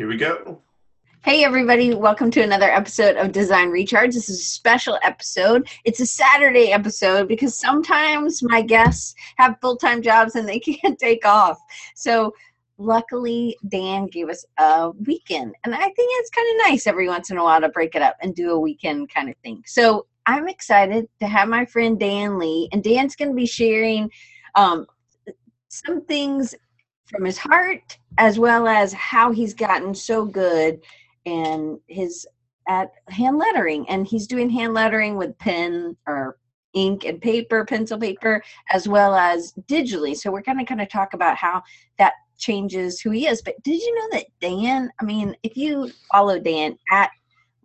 Here we go. Hey, everybody, welcome to another episode of Design Recharge. This is a special episode. It's a Saturday episode because sometimes my guests have full time jobs and they can't take off. So, luckily, Dan gave us a weekend. And I think it's kind of nice every once in a while to break it up and do a weekend kind of thing. So, I'm excited to have my friend Dan Lee, and Dan's going to be sharing um, some things from his heart as well as how he's gotten so good and his at hand lettering. And he's doing hand lettering with pen or ink and paper pencil paper as well as digitally. So we're going to kind of talk about how that changes who he is. But did you know that dan i mean if you follow dan at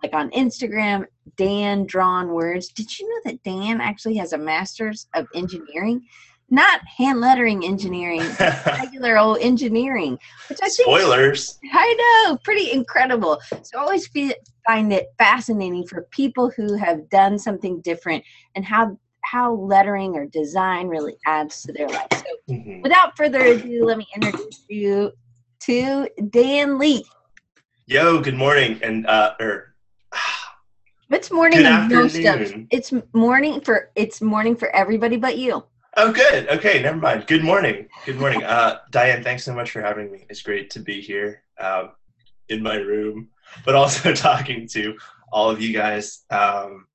like on instagram dan drawn words did you know that dan actually has a master's of engineering not hand lettering engineering, regular old engineering. Which I think, Spoilers. I know, pretty incredible. So I always feel, find it fascinating for people who have done something different and how how lettering or design really adds to their life. So mm-hmm. without further ado, let me introduce you to Dan Lee. Yo, good morning, and uh, er, it's morning good in most of it's morning for it's morning for everybody but you. Oh, good. Okay, never mind. Good morning. Good morning. Uh, Diane, thanks so much for having me. It's great to be here um, in my room, but also talking to all of you guys. Um,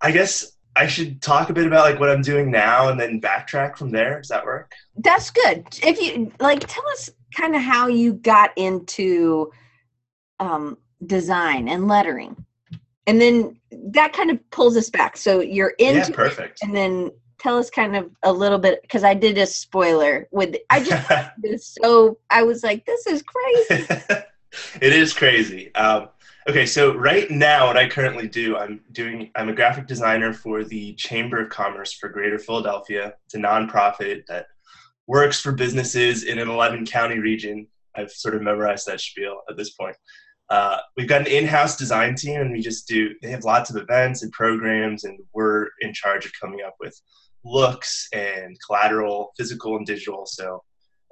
I guess I should talk a bit about like what I'm doing now and then backtrack from there. Does that work? That's good. If you like, tell us kind of how you got into um, design and lettering, and then that kind of pulls us back. So you're into yeah, perfect, and then tell us kind of a little bit because I did a spoiler with I just this so I was like this is crazy. it is crazy. Um, okay, so right now what I currently do I'm doing I'm a graphic designer for the Chamber of Commerce for Greater Philadelphia. It's a nonprofit that works for businesses in an 11 county region. I've sort of memorized that spiel at this point. Uh, we've got an in-house design team and we just do they have lots of events and programs and we're in charge of coming up with looks and collateral, physical and digital. So,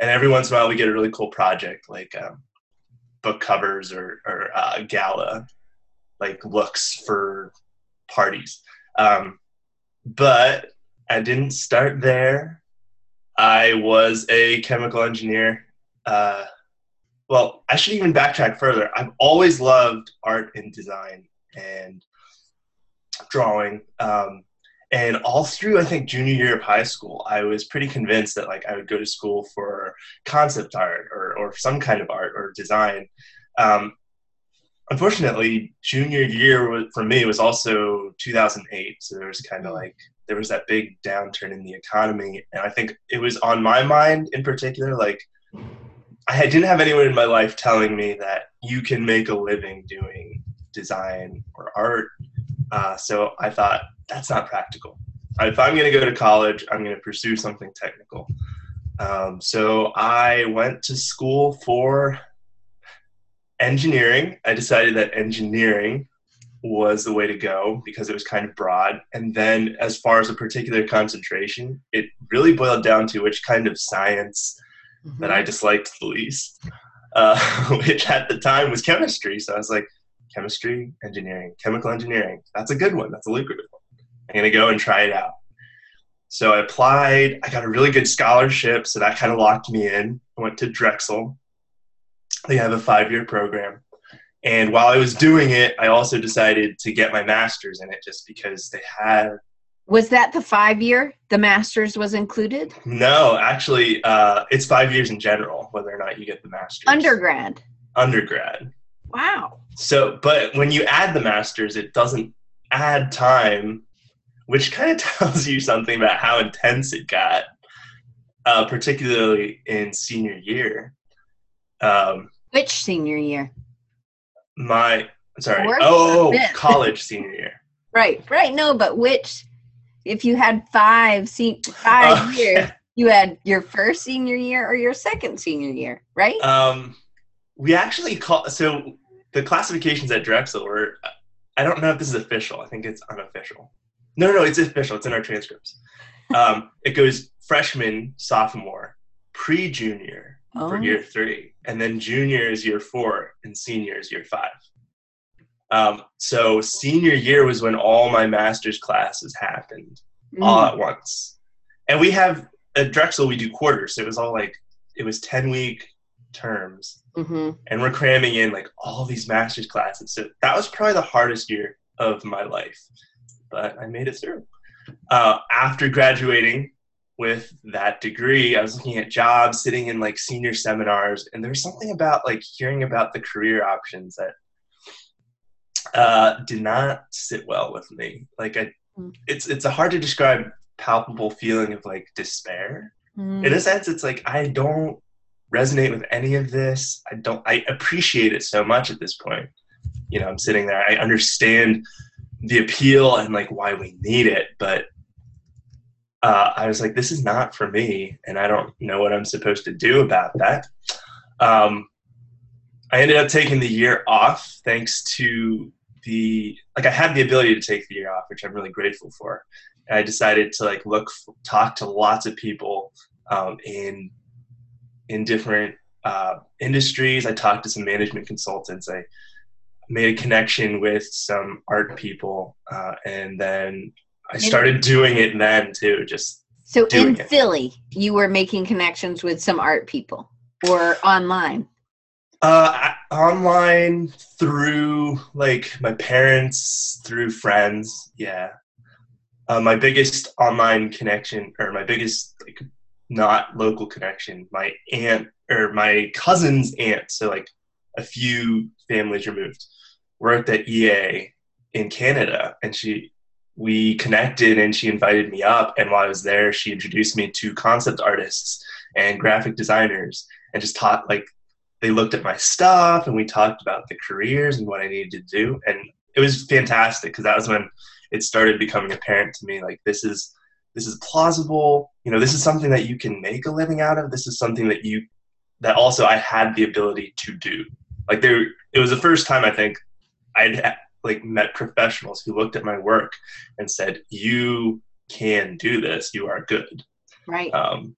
and every once in a while we get a really cool project like um, book covers or, or uh, gala like looks for parties. Um, but I didn't start there. I was a chemical engineer. Uh, well, I should even backtrack further. I've always loved art and design and drawing. Um, and all through i think junior year of high school i was pretty convinced that like i would go to school for concept art or, or some kind of art or design um, unfortunately junior year for me was also 2008 so there was kind of mm. like there was that big downturn in the economy and i think it was on my mind in particular like i didn't have anyone in my life telling me that you can make a living doing design or art uh, so i thought that's not practical. If I'm going to go to college, I'm going to pursue something technical. Um, so I went to school for engineering. I decided that engineering was the way to go because it was kind of broad. And then, as far as a particular concentration, it really boiled down to which kind of science mm-hmm. that I disliked the least, uh, which at the time was chemistry. So I was like, chemistry, engineering, chemical engineering. That's a good one. That's a lucrative one. I'm going to go and try it out. So I applied. I got a really good scholarship, so that kind of locked me in. I went to Drexel. They have a five year program. And while I was doing it, I also decided to get my master's in it just because they had. Was that the five year? The master's was included? No, actually, uh, it's five years in general, whether or not you get the master's. Undergrad. Undergrad. Wow. So, but when you add the master's, it doesn't add time which kind of tells you something about how intense it got, uh, particularly in senior year. Um, which senior year? My sorry. Fourth oh, college senior year. Right, right. No, but which? If you had five se- five oh, years, you had your first senior year or your second senior year, right? Um, we actually call so the classifications at Drexel were. I don't know if this is official. I think it's unofficial. No, no, it's official. It's in our transcripts. Um, it goes freshman, sophomore, pre-junior, Oh. for year three, and then junior is year four, and senior is year five. Um, so senior year was when all my master's classes happened Mm. all at once, and we have at Drexel we do quarters, so it was all like it was ten week terms, hmm and we're cramming in like all these master's classes. So that was probably the hardest year of my life, but I made it through. Uh, after graduating with that degree, I was looking at jobs, sitting in like senior seminars, and there was something about like hearing about the career options that uh, did not sit well with me. Like I, Mm. it's it's a hard to describe palpable feeling of like despair Mm. in a sense it's like i don't resonate with any of this i don't i appreciate it so much at this point you know i'm sitting there i understand the appeal and like why we need it but uh, i was like this is not for me and i don't know what i'm supposed to do about that um, i ended up taking the year off thanks to the like i had the ability to take the year off which i'm really grateful for and i decided to like look talk to lots of people um, in in different uh, industries. I talked to some management consultants. I made a connection with some art people, uh, and then I started doing it then too. Just So in it. Philly, you were making connections with some art people or online. uh, online through like my parents, through friends. Yeah, uh, my biggest online connection, or my biggest like not local connection, my aunt or my cousin's aunt. So like a few families removed, worked at EA in Canada, and she we connected and she invited me up. And while I was there, she introduced me to concept artists and graphic designers, and just taught like they looked at my stuff and we talked about the careers and what I needed to do. And it was fantastic because that was when it started becoming apparent to me like this is this is plausible. You know, this is something that you can make a living out of. This is something that you that also I had the ability to do. Like there, it was the first time I think I'd like met professionals who looked at my work and said, "You can do this. You are good." Right. Um,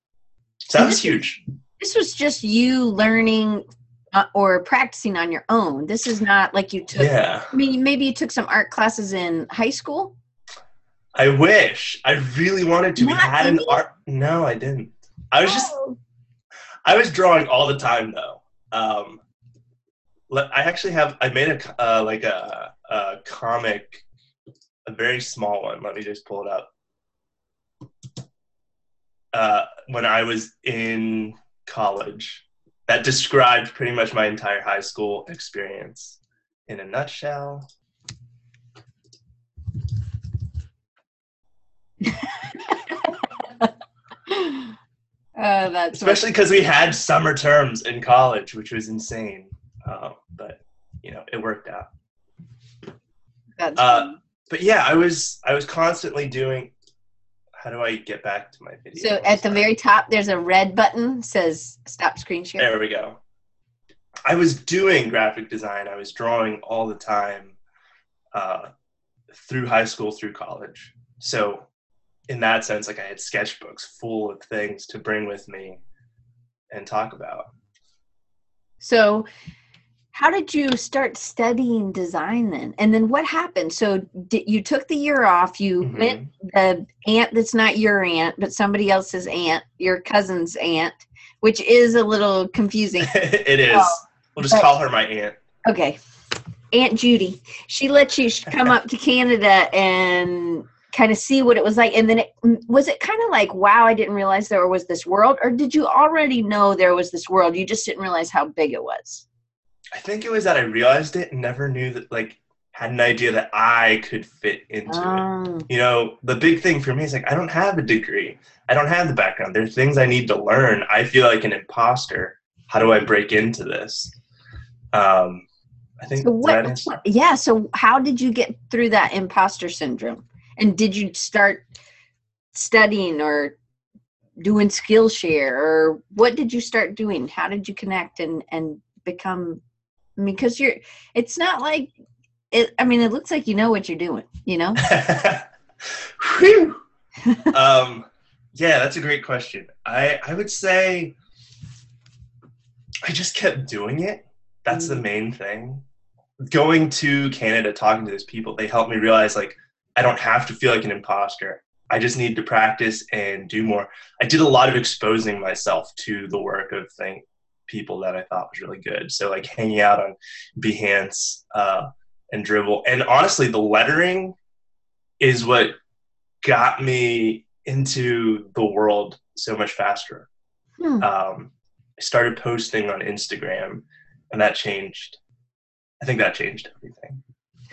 so that was huge. this was just you learning uh, or practicing on your own. This is not like you took. Yeah. I mean, maybe you took some art classes in high school. I wish. I really wanted to. we Not had an art. No, I didn't. I was just. Oh. I was drawing all the time though. Um, I actually have. I made a uh, like a, a comic, a very small one. Let me just pull it up. Uh, when I was in college, that described pretty much my entire high school experience in a nutshell. oh, that's especially because we had summer terms in college, which was insane. Um, but you know, it worked out. that's Uh, but yeah, I was I was constantly doing. How do I get back to my video? so at the very top, there's a red button says "Stop Screen Share." there we go. I was doing graphic design. I was drawing all the time uh, through high school, through college. So in that sense, like I had sketchbooks full of things to bring with me and talk about. So, how did you start studying design then? And then what happened? So, did, you took the year off. You Mhm. met the aunt that's not your aunt, but somebody else's aunt, your cousin's aunt, which is a little confusing. it is. We'll just but- call her my aunt. Okay. Aunt Judy. She let you come up to Canada and kind of see what it was like. And then it, was it kind of like, wow, I didn't realize there was this world? Or did you already know there was this world? You just didn't realize how big it was. I think it was that I realized it and never knew that, like, had an idea that I could fit into it. Um, You know, the big thing for me is like, I don't have a degree. I don't have the background. There's things I need to learn. I feel like an imposter. How do I break into this? Um, I think so what, what- yeah. So how did you get through that imposter syndrome? And did you start studying or doing Skillshare or what did you start doing? How did you connect and, and become, I mean, cause you're, it's not like it, I mean, it looks like you know what you're doing, you know? Whew. um, yeah, that's a great question. I I would say I just kept doing it. That's the main thing. Going to Canada, talking to those people, they helped me realize like I don't have to feel like an imposter. I just need to practice and do more. I did a lot of exposing myself to the work of thing, people that I thought was really good. So like hanging out on Behance uh, and Dribbble, and honestly, the lettering is what got me into the world so much faster. Hmm. Um, I started posting on Instagram, and that changed. I think that changed everything.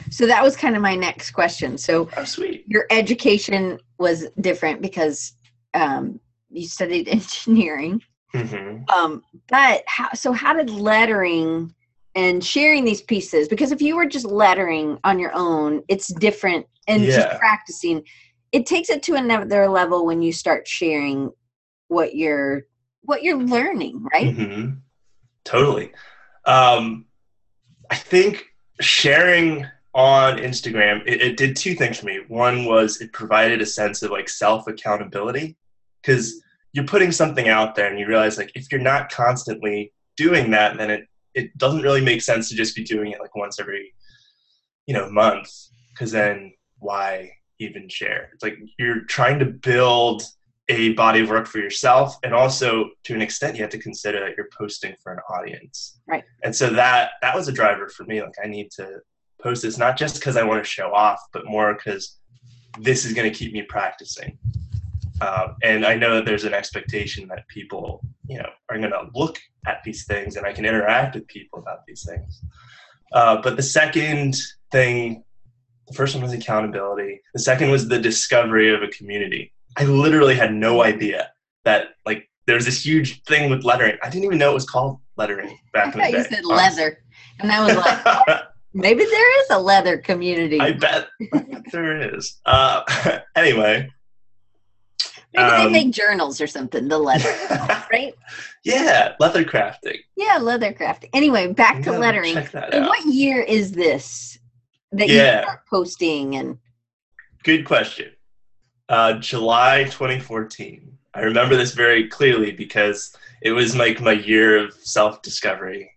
So that was kind of my next question. So, oh, sweet. Your education was different because um, you studied engineering. Mm-hmm. Um, but how? So how did lettering and sharing these pieces? Because if you were just lettering on your own, it's different, and yeah. just practicing, it takes it to another level when you start sharing what you're what you're learning, right? Mm-hmm. Totally. Um, I think sharing on Instagram, it, it, did two things for me. One was it provided a sense of like self accountability because you're putting something out there and you realize like if you're not constantly doing that, then it it doesn't really make sense to just be doing it like once every you know month because then why even share? It's like you're trying to build a body of work for yourself and also to an extent you have to consider that you're posting for an audience right and so that that was a driver for me like i need to post this not just because I want to show off, but more because this is going to keep me practicing. Uh, and I know that there's an expectation that people, you know, are going to look at these things, and I can interact with people about these things. Uh, but the second thing, the first one was accountability. The second was the discovery of a community. I literally had no idea that like there's this huge thing with lettering. I didn't even know it was called lettering back in the day. You said leather, and I was like, Maybe there is a leather community. I bet, there is. Uh, anyway. Maybe um, they make journals or something, the leather, right? Yeah, leather crafting. Yeah, leather crafting. Anyway, back to lettering. What year is this that yeah. you start posting and Good question. Uh, July 2014. I remember this very clearly because it was like my year of self discovery.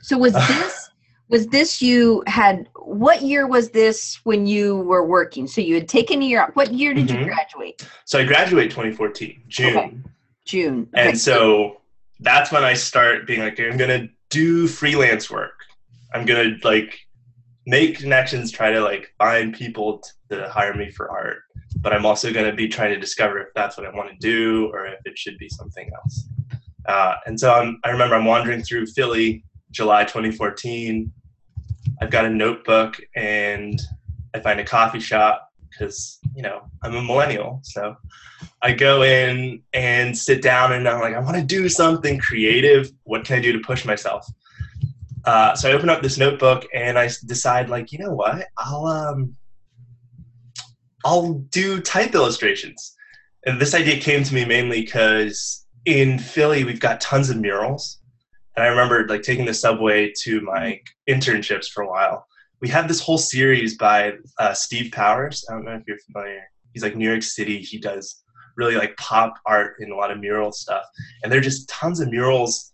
So was this was this you had what year was this when you were working? So you had taken a year off. What year did mm-hmm. you graduate? So i graduated 2014 june. Okay. june. Okay. and so that's when i start being like i'm gonna do freelance work. I'm gonna like make connections try to like find people to hire me for art. But i'm also going to be trying to discover if that's what i want to do or if it should be something else. Uh, and so I'm, i remember i'm wandering through philly July 2014. I've got a notebook and I find a coffee shop because, you know, I'm a millennial. So I go in and sit down and I'm like, I want to do something creative. What can I do to push myself? Uh, so I open up this notebook and I decide, like, you know what? I'll um, I'll do type illustrations. And this idea came to me mainly because in Philly we've got tons of murals, and I remember like taking the subway to my internships for a while. We had this whole series by uh, Steve Powers. I don't know if you're familiar. He's like New York City. He does really like pop art and a lot of mural stuff. And there are just tons of murals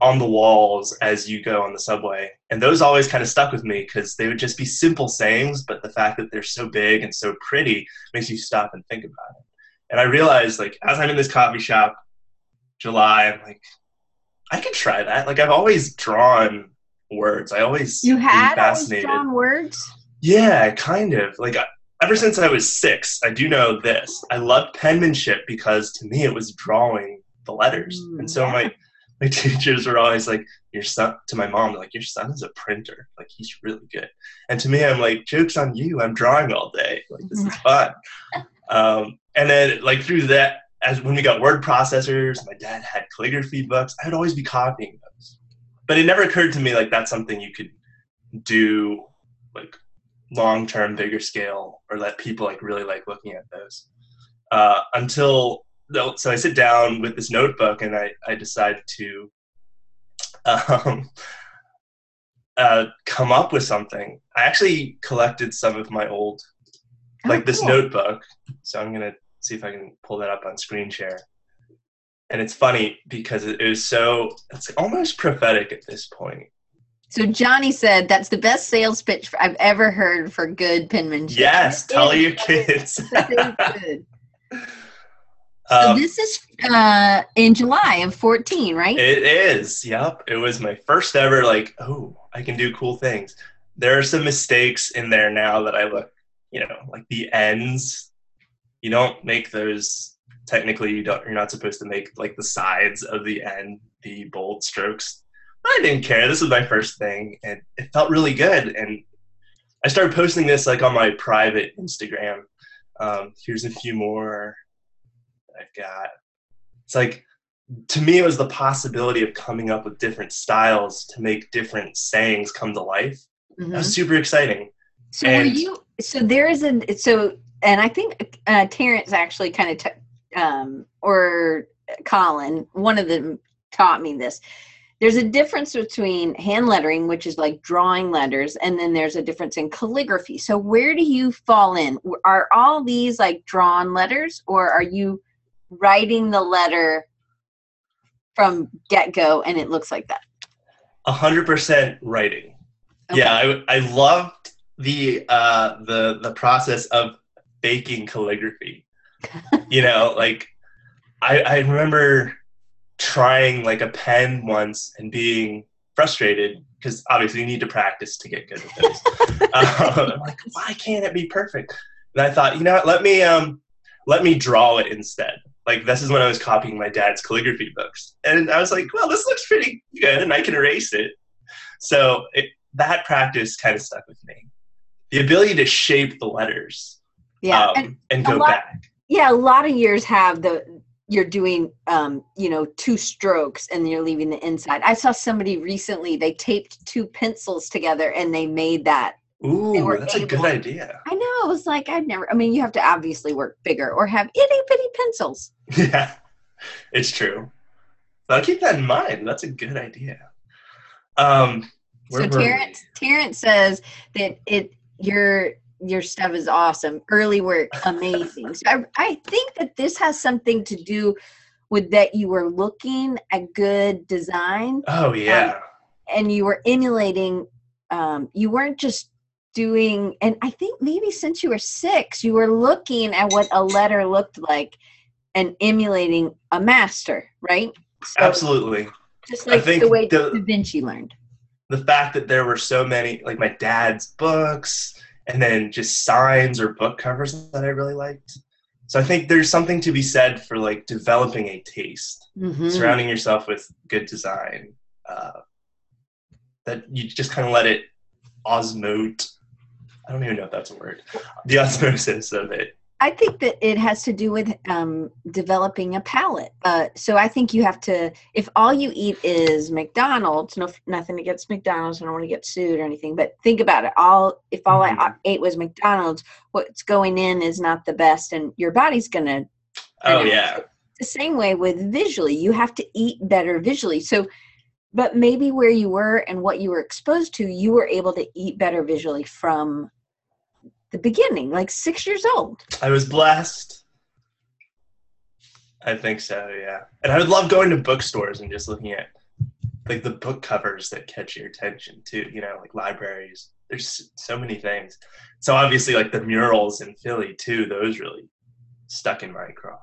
on the walls as you go on the subway. And those always kind of stuck with me because they would just be simple sayings, but the fact that they're so big and so pretty makes you stop and think about it. And I realized, like, as I'm in this coffee shop, July, I'm like, I could try that. Like I've always drawn words. I always you had fascinated. always drawn words. Yeah, kind of. Like ever since I was six, I do know this. I loved penmanship because to me it was drawing the letters, mm, and so yeah. my my teachers were always like, "Your son." To my mom, like, "Your son is a printer. Like he's really good." And to me, I'm like, "Jokes on you! I'm drawing all day. Like this is fun." um, and then like through that as when we got word processors, my dad had calligraphy books. I would always be copying those, but it never occurred to me like that's something you could do like long term, bigger scale, or let people like really like looking at those. Uh, until so I sit down with this notebook and I I decide to um, uh, come up with something. I actually collected some of my old like oh, this notebook. So I'm gonna see if I can pull that up on screen share. and it's funny because it was so it's almost prophetic at this point. So Johnny said that's the best sales pitch I've ever heard for good penmanship. Yes, tell your kids. good. So um, this is uh, in July of 14, right? It is. Yep. It was my first ever like, oh, I can do cool things. There are some mistakes in there now that I look, you know, like the ends. You don't make those technically you don't you're not supposed to make like the sides of the end the bold strokes. I didn't care. This was my first thing and it felt really good and I started posting this like on my private Instagram. Um, here's a few more I've got. It's like to me it was the possibility of coming up with different styles to make different sayings come to life. Mm-hmm. That was mm-hmm. super exciting. So and, were you so there is a so and I think uh, Terrence actually kind of t- um, or Colin, one of them taught me this. There's a difference between hand lettering, which is like drawing letters, and then there's a difference in calligraphy. So where do you fall in? Are all these like drawn letters, or are you writing the letter from get go and it looks like that? A hundred percent writing. Okay. Yeah, I, I loved the uh, the the process of baking calligraphy. you know, like I I remember trying like a pen once and being frustrated because obviously you need to practice to get good at this. um, I'm like, why can't it be perfect? And I thought, you know what, let me um let me draw it instead like this is when I was copying my dad's calligraphy books, and I was like, well, this looks pretty good, and I can erase it. So it, that practice kind of stuck with me. The ability to shape the letters, yeah, um, and, and, go lot, back. Yeah, a lot of years have the you're doing um, you know two strokes and you're leaving the inside i saw somebody recently they taped two pencils together and they made that Ooh, that's able. a good idea. I know. It was like I'd never. I mean, you have to obviously work bigger or have itty bitty pencils. Yeah, it's true. But I'll keep that in mind. That's a good idea. Um, so Terrence, Terrence says that it your your stuff is awesome. Early work, amazing. so I, I think that this has something to do with that you were looking at good design. Oh yeah. Um, and you were emulating. Um, you weren't just doing and i think maybe since you were six you were looking at what a letter looked like and emulating a master right so absolutely just like the way the, da vinci learned the fact that there were so many like my dad's books and then just signs or book covers that i really liked so i think there's something to be said for like developing a taste mm-hmm. surrounding yourself with good design uh, that you just kind of let it osmote I don't even know if that's a word. The osmosis of it. I think that it has to do with um, developing a palate. Uh, so I think you have to, if all you eat is McDonald's, no, nothing against McDonald's, I don't want to get sued or anything, but think about it. All if all mm-hmm. I ate was McDonald's, what's going in is not the best, and your body's gonna. Oh yeah. The same way with visually, you have to eat better visually. So but maybe where you were and what you were exposed to, you were able to eat better visually from the beginning, like six years old. I was blessed. I think so, yeah. And I would love going to bookstores and just looking at like the book covers that catch your attention too, you know, like libraries. There's so many things. So obviously like the murals in Philly too, those really stuck in my craw.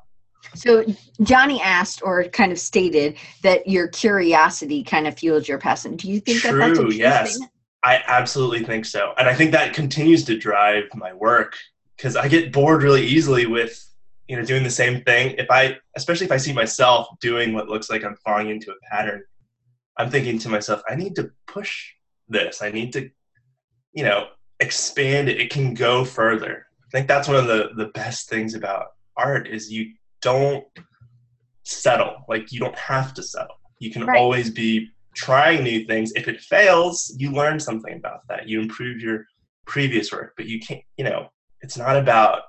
So Johnny asked or kind of stated that your curiosity kind of fuels your passion. Do you think true, that that's a true yes. Statement? I absolutely think so. And I think that continues to drive my work because I get bored really easily with you know doing the same thing. If I especially if I see myself doing what looks like I'm falling into a pattern, I'm thinking to myself, I need to push this. I need to you know expand it. It can go further. I think that's one of the the best things about art is you don't settle. Like you don't have to settle. You can right. always be trying new things. If it fails, you learn something about that. You improve your previous work, but you can't, you know, it's not about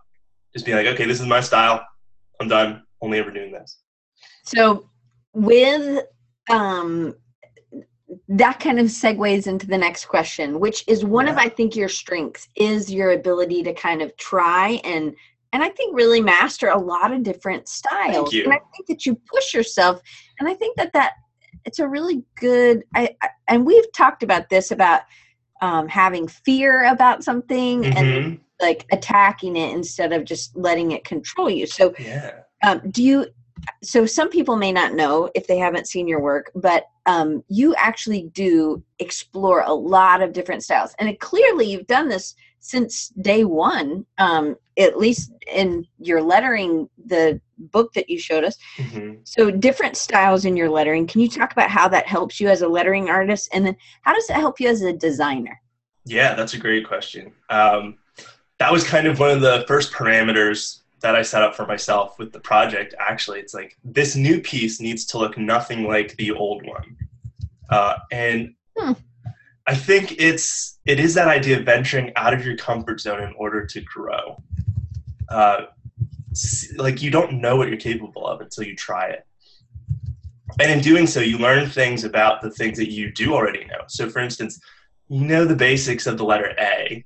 just being like, okay, this is my style. I'm done. Only ever doing this. So with um that kind of segues into the next question, which is one yeah. of I think your strengths is your ability to kind of try and and I think really master a lot of different styles. you. And I think that you push yourself, and I think that that it's a really good. I, I and we've talked about this about um, having fear about something and Mhm. like attacking it instead of just letting it control you. So, Yeah. um, do you? So some people may not know if they haven't seen your work, but um, you actually do explore a lot of different styles, and it, clearly you've done this since day one. Um, at least in your lettering, the book that you showed us. hmm So different styles in your lettering. Can you talk about how that helps you as a lettering artist, and then how does it help you as a designer? Yeah, that's a great question. Um, that was kind of one of the first parameters that I set up for myself with the project. Actually, it's like this new piece needs to look nothing like the old one, uh, and Hmm. I think it's it is that idea of venturing out of your comfort zone in order to grow. Uh, like you don't know what you're capable of until you try it. And in doing so, you learn things about the things that you do already know. So, for instance, you know the basics of the letter A.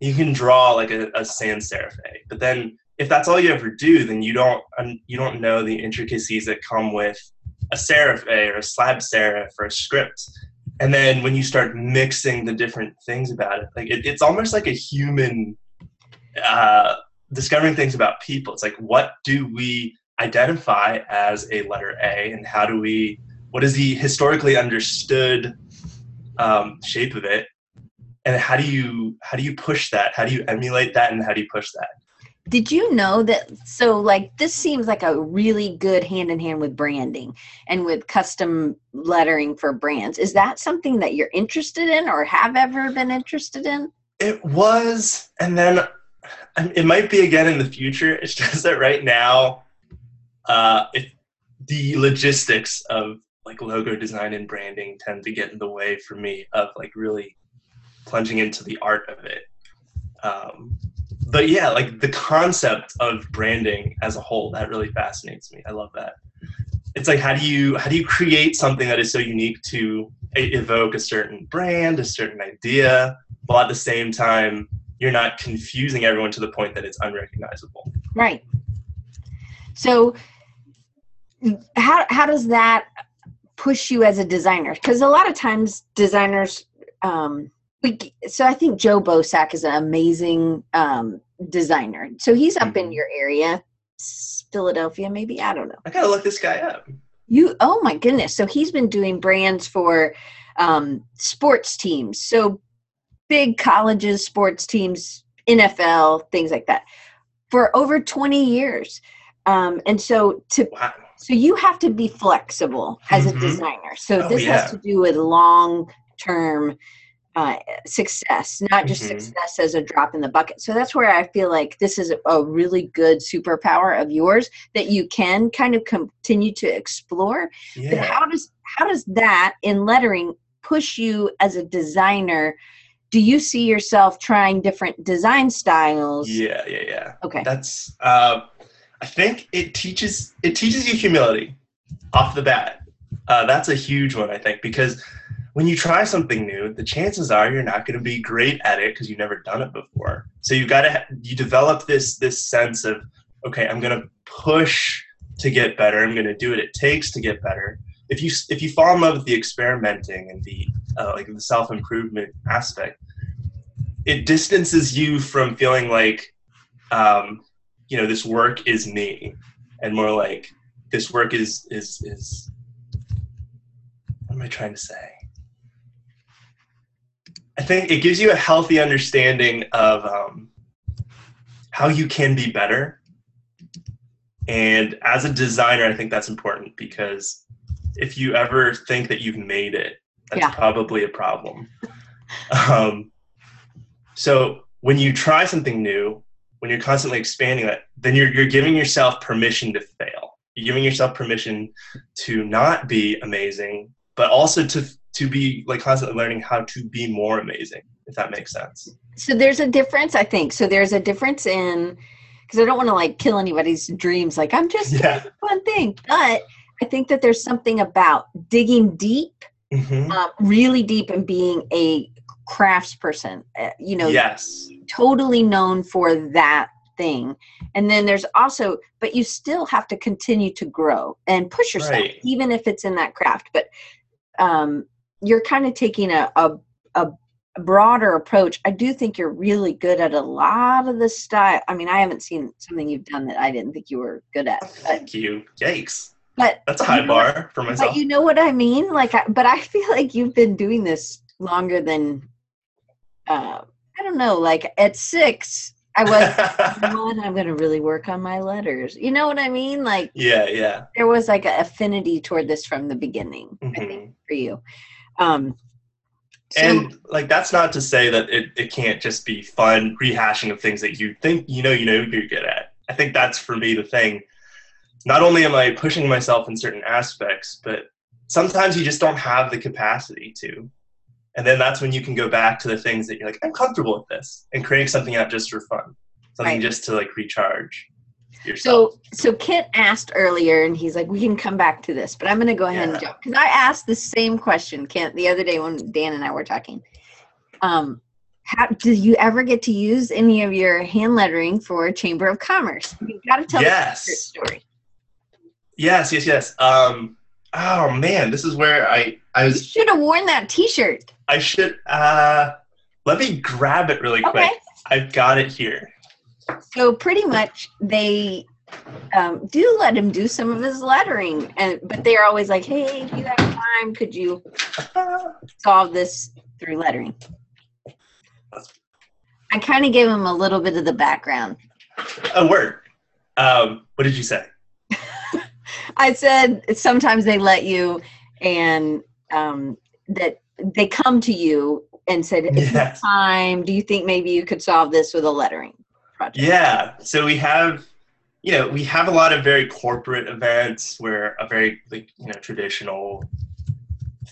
You can draw like a, a sans serif A, but then if that's all you ever do, then you don't you don't know the intricacies that come with a serif A or a slab serif or a script. And then when you start mixing the different things about it, like it, it's almost like a human uh, discovering things about people. It's like what do we identify as a letter A, and how do we what is the historically understood um, shape of it, and how do you how do you push that? How do you emulate that, and how do you push that? Did you know that? So, like, this seems like a really good hand in hand with branding and with custom lettering for brands. Is that something that you're interested in or have ever been interested in? It was, and then it might be again in the future. It's just that right now, uh, it, the logistics of like logo design and branding tend to get in the way for me of like really plunging into the art of it. Um, but yeah, like the concept of branding as a whole, that really fascinates me. I love that. It's like how do you how do you create something that is so unique to evoke a certain brand, a certain idea, while at the same time you're not confusing everyone to the point that it's unrecognizable. Right. So, how how does that push you as a designer? Because a lot of times designers, um, so I think Joe Bosack is an amazing um, designer. So he's up in Mhm. your area, Philadelphia, maybe I don't know. I gotta look this guy up. You oh my goodness! So he's been doing brands for um, sports teams. So big colleges, sports teams, NFL, things like that, for over twenty years. Um, and so to Wow. so you have to be flexible as a Mhm. designer. So Oh, this yeah. has to do with long term uh, success, not just Mhm. success as a drop in the bucket. So that's where I feel like this is a really good superpower of yours that you can kind of continue to explore. But Yeah. how does how does that in lettering push you as a designer? Do you see yourself trying different design styles? Yeah, yeah, yeah. Okay. That's uh, I think it teaches it teaches you humility off the bat. Uh, that's a huge one, I think, because when you try something new, the chances are you're not going to be great at it because you've never done it before. So you've got to you develop this this sense of okay, I'm going to push to get better. I'm going to do what it takes to get better. If you if you fall in love with the experimenting and the uh, like the self improvement aspect, it distances you from feeling like um, you know this work is me and more like this work is is is what am i trying to say i think it gives you a healthy understanding of um, how you can be better and as a designer i think that's important because if you ever think that you've made it that's Yeah. probably a problem um, so when you try something new when you're constantly expanding that, then you're you're giving yourself permission to fail. You're giving yourself permission to not be amazing, but also to to be like constantly learning how to be more amazing. If that makes sense. So there's a difference, I think. So there's a difference in because I don't want to like kill anybody's dreams. Like I'm just Yeah. doing one thing, but I think that there's something about digging deep, hmm um, really deep, and being a crafts person. Uh, you know, Yes. totally known for that thing and then there's also but you still have to continue to grow and push yourself Right. even if it's in that craft but um you're kind of taking a, a a broader approach i do think you're really good at a lot of the style i mean i haven't seen something you've done that i didn't think you were good at but Thank you. Yikes. but That's a high what- bar for myself. but you know what I mean? Like, I, but I feel like you've been doing this longer than, uh, I don't know. Like at six, I was, one. I'm going to really work on my letters. You know what I mean? Like yeah, yeah. there was like an affinity toward this from the beginning. I think Mhm. for you. Um, so, And like that's not to say that it, it can't just be fun rehashing of things that you think you know you know you're good at. I think that's for me the thing. Not only am I pushing myself in certain aspects, but sometimes you just don't have the capacity to. And then that's when you can go back to the things that you're like, I'm comfortable with this and creating something out just for fun. Something Right. just to like recharge yourself. so, so Kit asked earlier, and he's like, "We can come back to this," but I'm going to go ahead and jump because I asked the same question, Kent, the other day when Dan and I were talking. Um, how did you ever get to use any of your hand lettering for Chamber of Commerce? You got to tell Yes. the story. yes, yes, yes. Um oh man, this is where I I You should have worn that T-shirt. I should uh let me grab it really quick. Okay. I've got it here. So pretty much they um, do let him do some of his lettering, and but they're always like, "Hey, if you have time, could you solve this through lettering?" I kind of gave him a little bit of the background. A word. Um, what did you say? I said sometimes they let you, and um, that they come to you and said, "If you Yes. time, do you think maybe you could solve this with a lettering project?" Yeah. So we have, you know, we have a lot of very corporate events where a very like you know traditional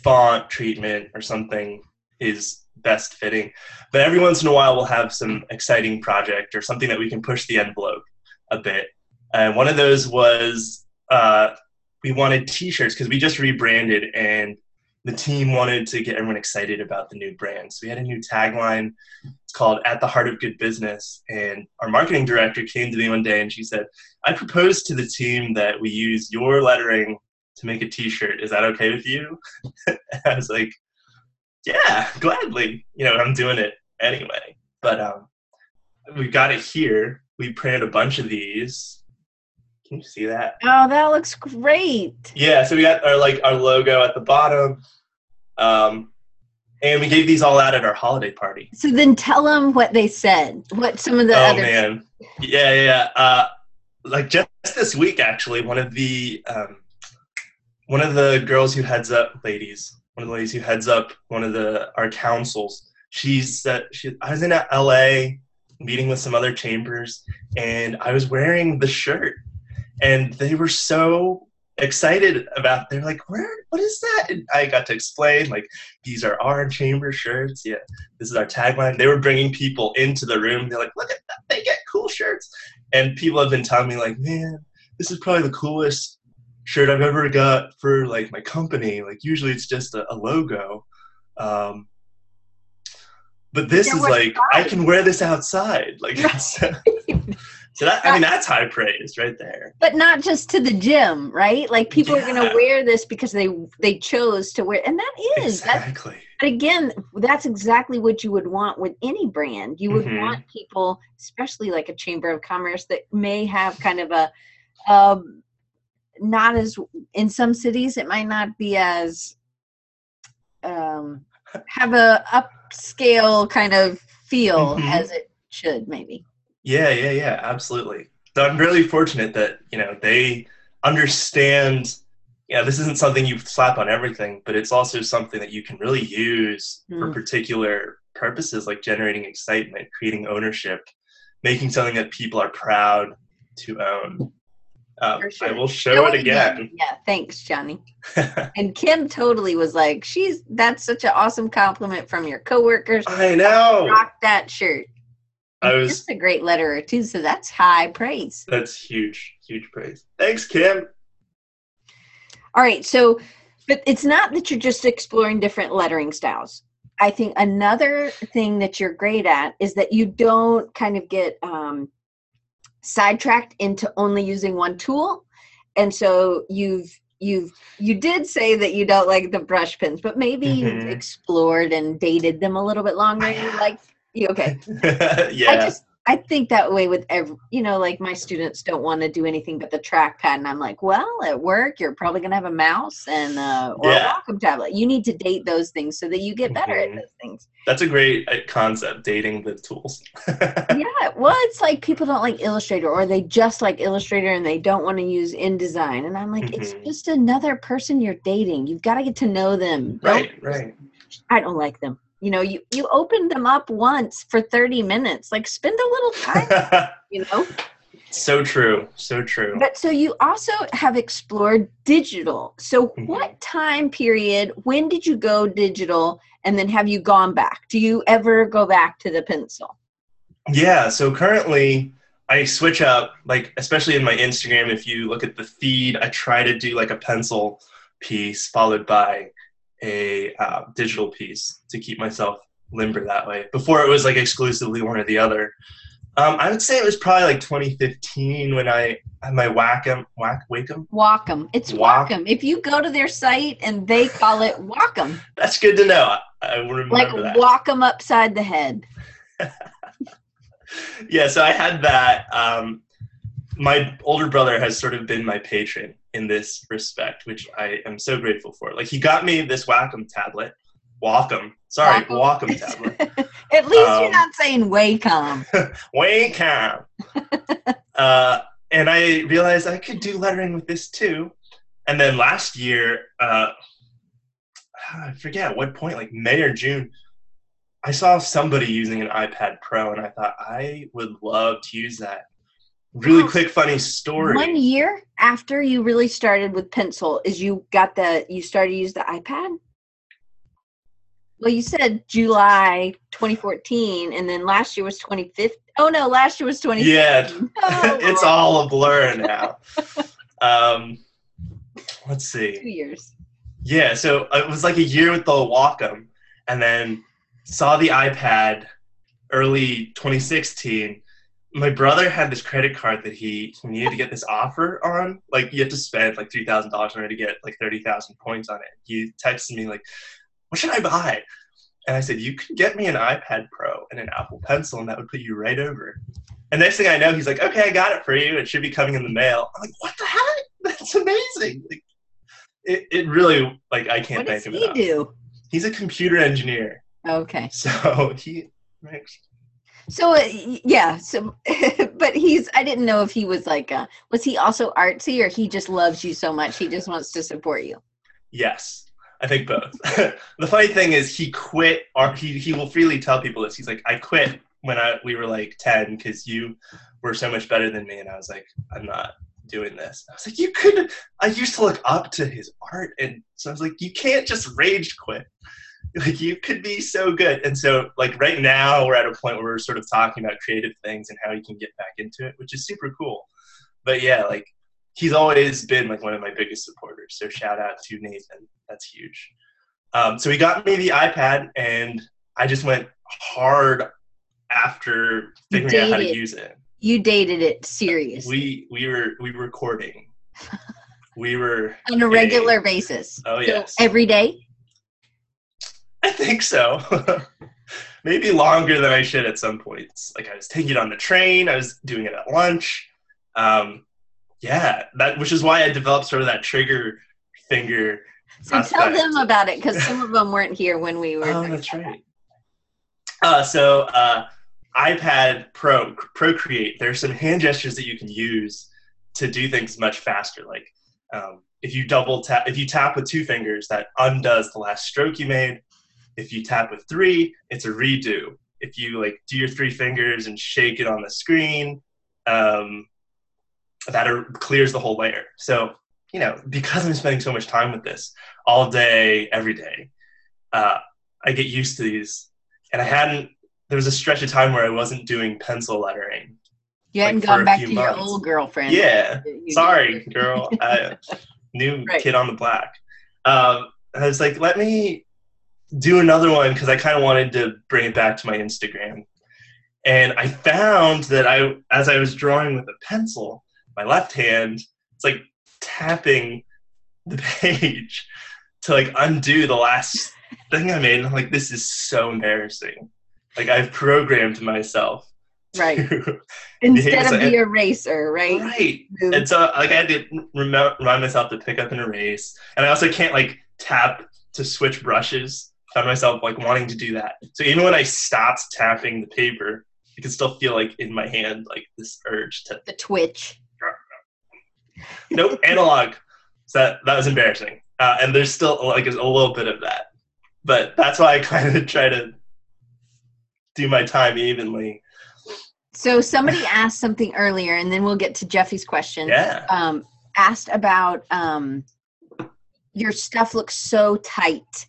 font treatment or something is best fitting. But every once in a while, we'll have some exciting project or something that we can push the envelope a bit. And one of those was uh, we wanted T-shirts because we just rebranded and the team wanted to get everyone excited about the new brand. So we had a new tagline. It's called "At the Heart of Good Business." And our marketing director came to me one day and she said, "I proposed to the team that we use your lettering to make a T-shirt. Is that okay with you?" I was like, "Yeah, gladly. You know, I'm doing it anyway." But um, we've got it here. We printed a bunch of these. Can you see that? Oh, that looks great. Yeah, so we got our like our logo at the bottom, um, and we gave these all out at our holiday party. So then tell them what they said. What some of the oh other man, yeah, yeah. Uh, like just this week, actually, one of the um, one of the girls who heads up, ladies, one of the ladies who heads up one of the our councils. She's uh, she. I was in L.A. meeting with some other chambers, and I was wearing the shirt, and they were so excited about they're like where what is that? And i got to explain like these are our chamber shirts yeah this is our tagline. They were bringing people into the room they're like look at that they get cool shirts. And people have been telling me like man this is probably the coolest shirt i've ever got for like my company like usually it's just a, a logo. Um but this Yeah, is like i can wear this outside like it's, so that i mean that's high praise right there but not just to the gym, right? Like people are going to wear this because they they chose to wear, and that is exactly again that's exactly what you would want with any brand. You would Mhm. want people, especially like a chamber of commerce, that may have kind of a um, not as in some cities it might not be as um, have a upscale kind of feel Mhm. as it should maybe. Yeah, yeah, yeah, absolutely. So I'm really fortunate that, you know, they understand, yeah, this isn't something you slap on everything, but it's also something that you can really use for Mm. particular purposes like generating excitement, creating ownership, making something that people are proud to own. Um, sure. I will show it again. Yeah, thanks, Johnny. And Kim totally was like, "She's that's such an awesome compliment from your coworkers. I know. Rock that shirt." I was- Kim's a great letterer too, so that's high praise. That's huge, huge praise. Thanks, Kim. All right, so but it's not that you're just exploring different lettering styles. I think another thing that you're great at is that you don't kind of get um sidetracked into only using one tool and so you've you've you did say that you don't like the brush pens but maybe you've Mhm. explored and dated them a little bit longer you like okay yeah. i just i think that way with every you know like my students don't want to do anything but the trackpad and i'm like well at work you're probably going to have a mouse and uh or Yeah. a Wacom tablet you need to date those things so that you get better Mhm. at those things That's a great uh, concept, dating the tools. yeah well it's like people don't like illustrator or they just like illustrator and they don't want to use indesign and i'm like it's Mhm. just another person you're dating you've got to get to know them Don't right, right. i don't like them you know you you opened them up once for 30 minutes like spend a little time you know so true, so true. but so you also have explored digital so Mhm. what time period when did you go digital and then have you gone back do you ever go back to the pencil Yeah, so currently I switch up, like especially in my Instagram. If you look at the feed, I try to do like a pencil piece followed by a uh, digital piece to keep myself limber that way. Before it was like exclusively one or the other. Um, I would say it was probably like 2015 when I had my Wacom, Whack, Wacom. Wacom. It's Wac- Wacom. If you go to their site and they call it Wacom, That's good to know. I, I remember like that. Wacom upside the head. yeah, so I had that. Um, my older brother has sort of been my patron in this respect, which I am so grateful for. Like he got me this Wacom tablet. Wacom. Sorry, Wacom. Wacom tablet. At least you're Um, not saying Wacom. Wacom. uh, and I realized I could do lettering with this too. And then last year, uh, I forget at what point, like May or June, I saw somebody using an iPad Pro, and I thought I would love to use that. Really quick, funny story. One year after you really started with pencil, is you got the you started to use the iPad. Well, you said July 2014, and then last year was 2015. Oh no, last year was 2015. Yeah, Oh, it's all a blur now. um, let's see two years. Yeah, so it was like a year with the Wacom, and then saw the iPad early 2016. My brother had this credit card that he, needed to get this offer on. Like you have to spend like three thousand dollars in order to get like thirty thousand points on it. He texted me like, "What should I buy?" And I said, "You could get me an iPad Pro and an Apple Pencil, and that would put you right over." And next thing I know, he's like, "Okay, I got it for you. It should be coming in the mail." I'm like, "What the heck? That's amazing!" Like, it, it really like I can't What does thank him he enough. do? He's a computer engineer, Okay. so he. Right. So uh, yeah, so but he's I didn't know if he was like uh was he also artsy or he just loves you so much he just wants to support you. Yes, I think both. the funny thing is, he quit, or he he will freely tell people this. He's like, I quit when I we were like ten because you were so much better than me, and I was like, I'm not doing this. I was like, you could. I used to look up to his art, and so I was like, you can't just rage quit. Like you could be so good, and so like right now we're at a point where we're sort of talking about creative things and how you can get back into it, which is super cool. But yeah, like he's always been like one of my biggest supporters. So shout out to Nathan. That's huge. Um, so he got me the iPad, and I just went hard after figuring out how to use it. You dated it serious We we were we were recording. We were. on a regular basis. Oh So yes, every day? I think so. Maybe longer than I should at some points. Like I was taking it on the train. I was doing it at lunch. Um, yeah, that which is why I developed sort of that trigger finger So tell them about it cuz some of them weren't here when we were Oh, that's right. Uh, so uh, iPad Pro Procreate. There's some hand gestures that you can use to do things much faster. Like um, if you double tap, if you tap with two fingers, that undoes the last stroke you made. If you tap with three, it's a redo. If you like do your three fingers and shake it on the screen, um, that are, clears the whole layer. So you know, because I'm spending so much time with this all day, every day, uh, I get used to these. And I hadn't. There was a stretch of time where I wasn't doing pencil lettering. You hadn't like, gone back to your old girlfriend. Yeah, sorry, girl. I, new Right. kid on the block. Um, I was like, let me do another one because I kind of wanted to bring it back to my Instagram. And I found that I, as I was drawing with a pencil, my left hand, it's like tapping the page to like undo the last thing I made. And I'm like, this is so embarrassing. Like I've programmed myself. Right. Instead of the eraser, right? right. Move. And so like I had to remind myself to pick up an erase. And I also can't like tap to switch brushes. Found myself like wanting to do that. So even when I stopped tapping the paper, I could still feel like in my hand like this urge to The twitch. nope analog. So that that was embarrassing. Uh, and there's still like a little bit of that, but that's why I kind of try to do my time evenly. So somebody asked something earlier, and then we'll get to Jeffy's question. Yeah. Um, asked about um, your stuff looks so tight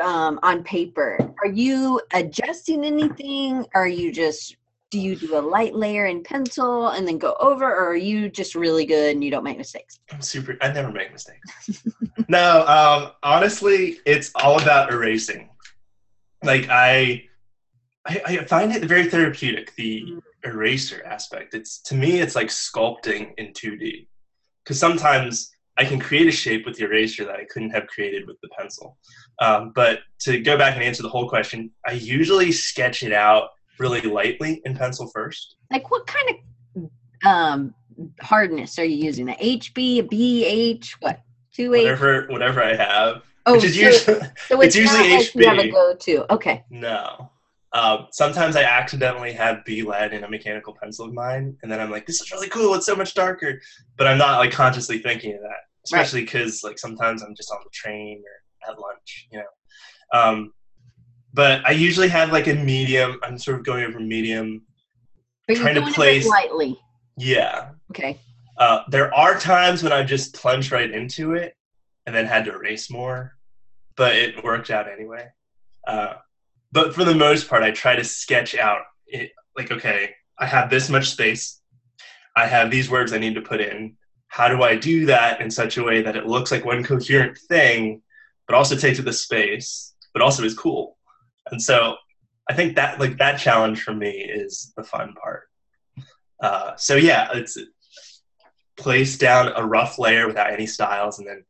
um, on paper. Are you adjusting anything? Are you just do you do a light layer in pencil and then go over, or are you just really good and you don't make mistakes? I'm super. I never make mistakes. no, um, honestly, it's all about erasing. Like I, I, I find it very therapeutic. The eraser aspect. It's to me, it's like sculpting in 2D. Because sometimes I can create a shape with the eraser that I couldn't have created with the pencil. Um, but to go back and answer the whole question, I usually sketch it out really lightly in pencil first. Like what kind of um, hardness are you using? A HB, a BH, what? Two H. Whatever, whatever I have, Oh, which is so, usually so it's it's, usually not like you have a HB. go-to. Okay. No. Um, sometimes I accidentally have B lead in a mechanical pencil of mine, and then I'm like, "This is really cool. It's so much darker," but I'm not like consciously thinking of that. Especially because like sometimes I'm just on the train or at lunch, you know. Um, but I usually have like a medium. I'm sort of going over medium. But Trying to place- lightly. Yeah. Okay. Uh, there are times when I just plunged right into it and then had to erase more, but it worked out anyway. Uh, but for the most part, I try to sketch out it, like, okay, I have this much space. I have these words I need to put in. How do I do that in such a way that it looks like one coherent thing, but also takes up the space, but also is cool? And so I think that like that challenge for me is the fun part. Uh, so yeah, it's place down a rough layer without any styles and then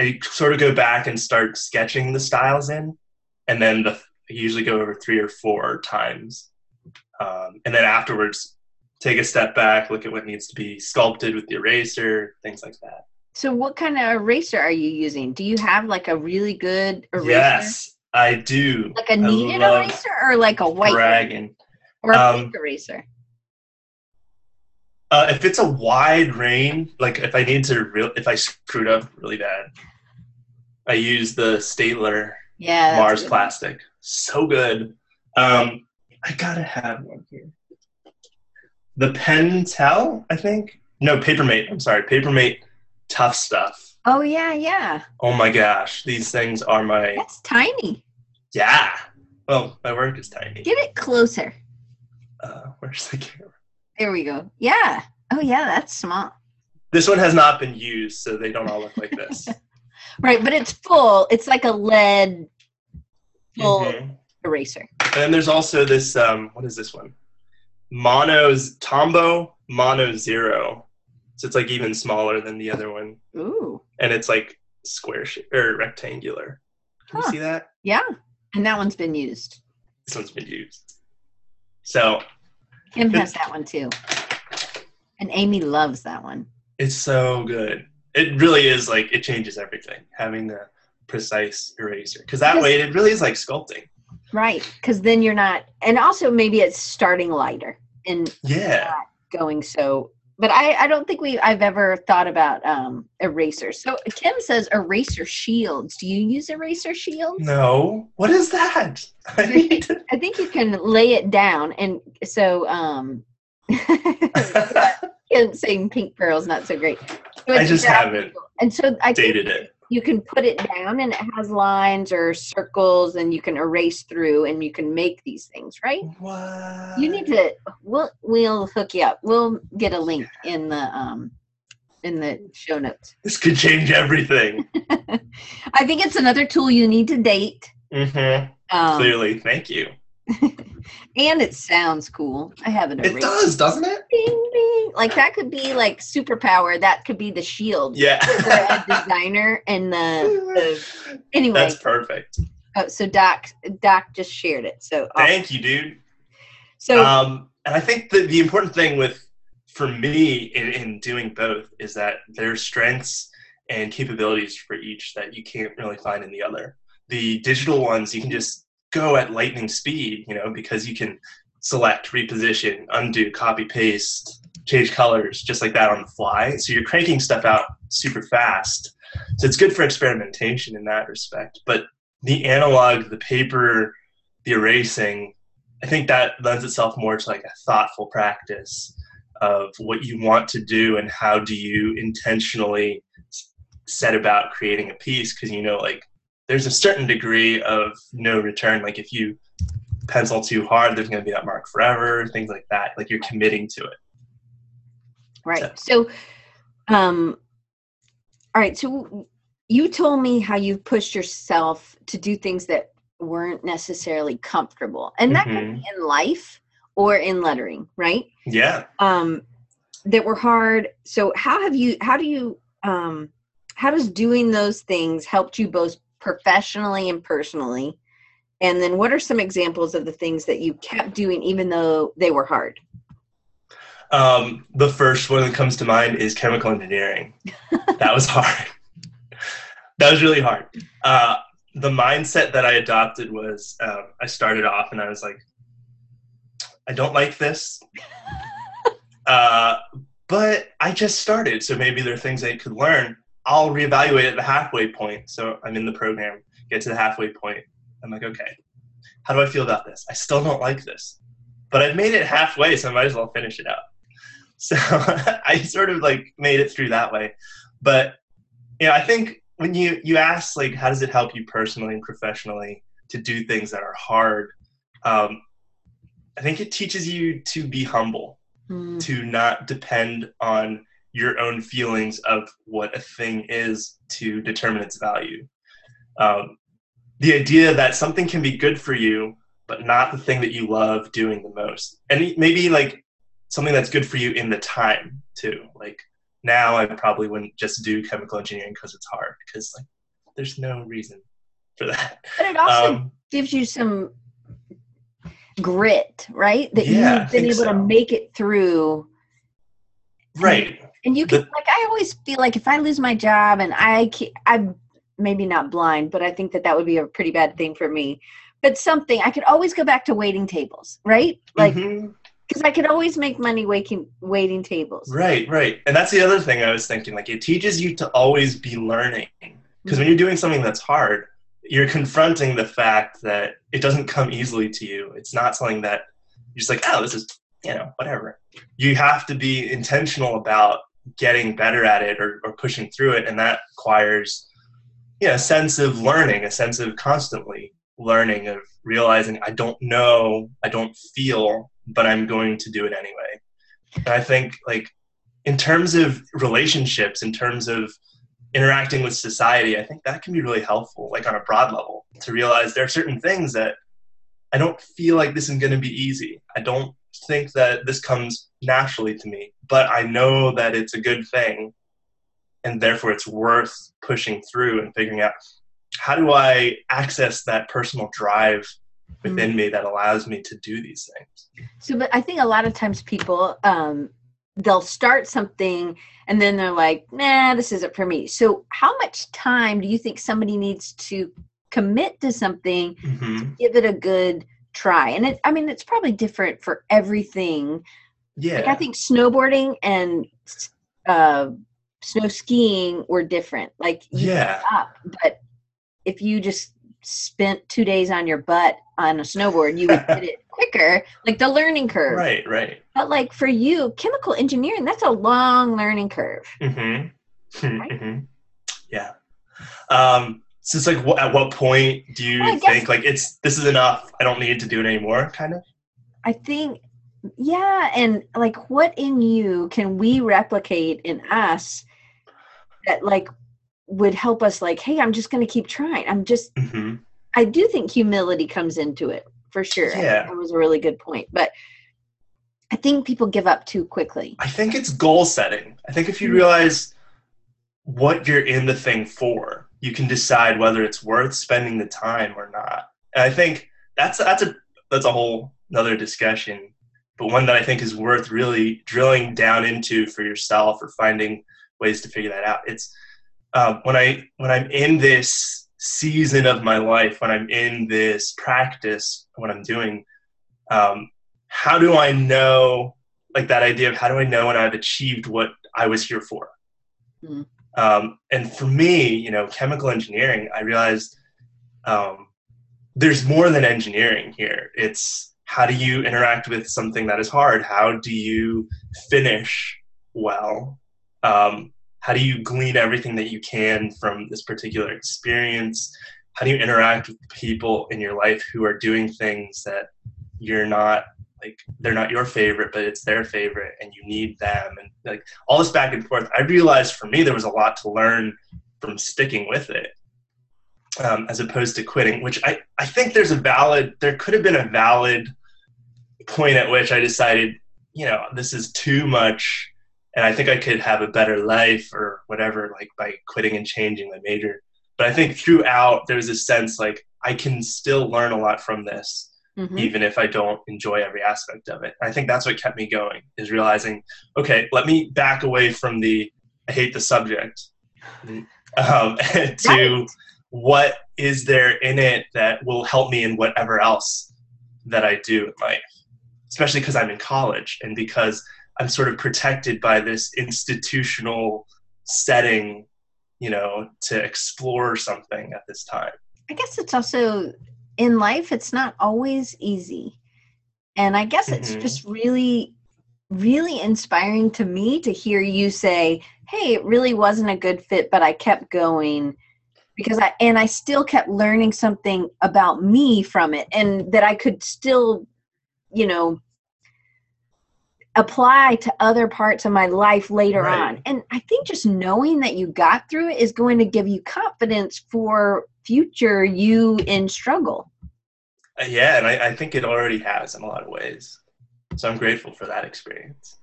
I sort of go back and start sketching the styles in and then the, I usually go over three or four times um, and then afterwards take a step back look at what needs to be sculpted with the eraser things like that So what kind of eraser are you using? Do you have like a really good eraser? yes I do Like a kneaded eraser or like a white dragon or a um, pink eraser? uh, if it's a wide range like if I need to real if I screwed up really bad I use the Staedtler Yeah. Mars plastic. So good. Um, I gotta have one here. The Pentel, I think. No, Papermate. I'm sorry, Papermate. Tough stuff. Oh yeah, yeah. Oh my gosh, these things are my That's tiny. yeah. Well, my work is tiny. Get it closer. Uh, where's the camera? There we go. Yeah. Oh yeah, that's small. This one has not been used, so they don't all look like this. Right, but it's full. It's like a lead full Mhm. eraser. And there's also this. Um, what is this one? Mono's Tombow Mono Zero. So it's like even smaller than the other one. Ooh. and it's like square shape or rectangular. Can Huh. you see that? Yeah. And that one's been used. This one's been used. So Kim has that one too. And Amy loves that one. it's so good. It really is like it changes everything having the precise eraser because that Because- way it really is like sculpting. Right. Because then you're not, and also maybe it's starting lighter and Yeah, going so. But I, I don't think we I've ever thought about um, erasers. So Kim says eraser shields. Do you use eraser shields? no, what is that? I need to- I think you can lay it down, and so um, Kim saying pink pearl's not so great. So I just haven't And so I dated it. You can put it down, and it has lines or circles, and you can erase through, and you can make these things, right? What? You need to. We'll we'll hook you up. We'll get a link in the um in the show notes. This could change everything. I think it's another tool you need to date. mm-hmm. Um, Clearly, thank you. and it sounds cool. I have it. It does, doesn't it? Ding, ding. Like that could be like superpower. That could be the shield. Yeah. a designer and the, the anyway. That's perfect. Oh, so Doc Doc just shared it. So awesome. Thank you, dude. so um, and I think the, the important thing with for me in, in doing both is that there's strengths and capabilities for each that you can't really find in the other. The digital ones you can just go at lightning speed, you know, because you can select, reposition, undo, copy, paste, change colors just like that on the fly. So you're cranking stuff out super fast. So it's good for experimentation in that respect. But the analog, the paper, the erasing, I think that lends itself more to like a thoughtful practice of what you want to do and how do you intentionally set about creating a piece because you know like there's a certain degree of no return like if you pencil too hard there's going to be that mark forever things like that like you're committing to it right. So um all right, so you told me how you've pushed yourself to do things that weren't necessarily comfortable. And that could be in life or in lettering, right? yeah um, that were hard. So how have you? How do you? Um, how does doing those things helped you both professionally and personally? And then, what are some examples of the things that you kept doing even though they were hard? um, the first one that comes to mind is chemical engineering. That was hard. That was really hard. Uh, the mindset that i adopted was um, i started off and i was like i don't like this. Uh, but i just started so maybe there are things i could learn i'll reevaluate at the halfway point. So i'm in the program get to the halfway point. I'm like okay how do i feel about this? I still don't like this but i've made it halfway so i might as well finish it out so i sort of like made it through that way. But you know i think when you you ask like how does it help you personally and professionally to do things that are hard um, i think it teaches you to be humble Mm, to not depend on your own feelings of what a thing is to determine its value. Um, the idea that something can be good for you, but not the thing that you love doing the most. And maybe like something that's good for you in the time too. Like now I probably wouldn't just do chemical engineering because it's hard because like there's no reason for that. But it also Um, gives you some grit, right? That Yeah, you've been able to make it through. right. And you can The- like I always feel like if I lose my job and I I'm maybe not blind, but I think that that would be a pretty bad thing for me. But something I could always go back to waiting tables, right? Like Mhm. because I could always make money waiting waiting tables. Right, right. And that's the other thing I was thinking. Like, it teaches you to always be learning. Because when you're doing something that's hard, you're confronting the fact that it doesn't come easily to you. It's not something that you're just like, oh, this is, you know, whatever. You have to be intentional about getting better at it or, or pushing through it. And that requires, you know, a sense of learning, a sense of constantly learning, of realizing I don't know, I don't feel, but I'm going to do it anyway. And I think, like, in terms of relationships, in terms of interacting with society, I think that can be really helpful, like on a broad level, to realize there are certain things that I don't feel like this is going to be easy. I don't think that this comes naturally to me, but I know that it's a good thing. And therefore, it's worth pushing through and figuring out how do I access that personal drive within me that allows me to do these things. So, but I think a lot of times people, um, they'll start something and then they're like, nah, this isn't for me. So, how much time do you think somebody needs to commit to something, hmm give it a good try? And it, I mean, it's probably different for everything. Yeah. Like, I think snowboarding and uh, snow skiing were different. Like, you yeah. up, but if you just spent two days on your butt on a snowboard, you would hit it quicker, like the learning curve. Right, right. But like for you, chemical engineering, that's a long learning curve. Mm-hmm. Right? hmm Yeah. Um, so it's like, wh- at what point do you Well, think like it's this is enough? I don't need to do it anymore. Kind of. I think, yeah, and like what in you can we replicate in us that like would help us like, hey, I'm just gonna keep trying. I'm just hmm I do think humility comes into it, for sure. Yeah. It was a really good point. But I think people give up too quickly. I think it's goal setting. I think if you Mhm. realize what you're in the thing for, you can decide whether it's worth spending the time or not. And I think that's that's a that's a whole another discussion, but one that I think is worth really drilling down into for yourself or finding ways to figure that out. It's um, when I when I'm in this season of my life, when I'm in this practice, what I'm doing, um, how do I know, like that idea of how do I know when I've achieved what I was here for? Mm. Um, and for me, you know, chemical engineering, I realized um, there's more than engineering here. It's how do you interact with something that is hard? How do you finish well? Um, how do you glean everything that you can from this particular experience? How do you interact with people in your life who are doing things that you're not like they're not your favorite, but it's their favorite, and you need them, and like all this back and forth. I realized for me there was a lot to learn from sticking with it, um, as opposed to quitting. Which I I think there's a valid there could have been a valid point at which I decided you know this is too much, and I think I could have a better life or whatever like by quitting and changing my major. But I think throughout there was a sense like I can still learn a lot from this Mhm. even if I don't enjoy every aspect of it. I think that's what kept me going is realizing, okay, let me back away from the I hate the subject um, to Right. what is there in it that will help me in whatever else that I do in life, especially because I'm in college and because I'm sort of protected by this institutional setting, you know, to explore something at this time. I guess it's also in life, it's not always easy. And I guess it's Mhm. just really, really inspiring to me to hear you say, hey, it really wasn't a good fit, but I kept going because I, and I still kept learning something about me from it and that I could still, you know, apply to other parts of my life later Right. on. And I think just knowing that you got through it is going to give you confidence for future you in struggle. Uh, yeah, and I, I think it already has in a lot of ways. So I'm grateful for that experience.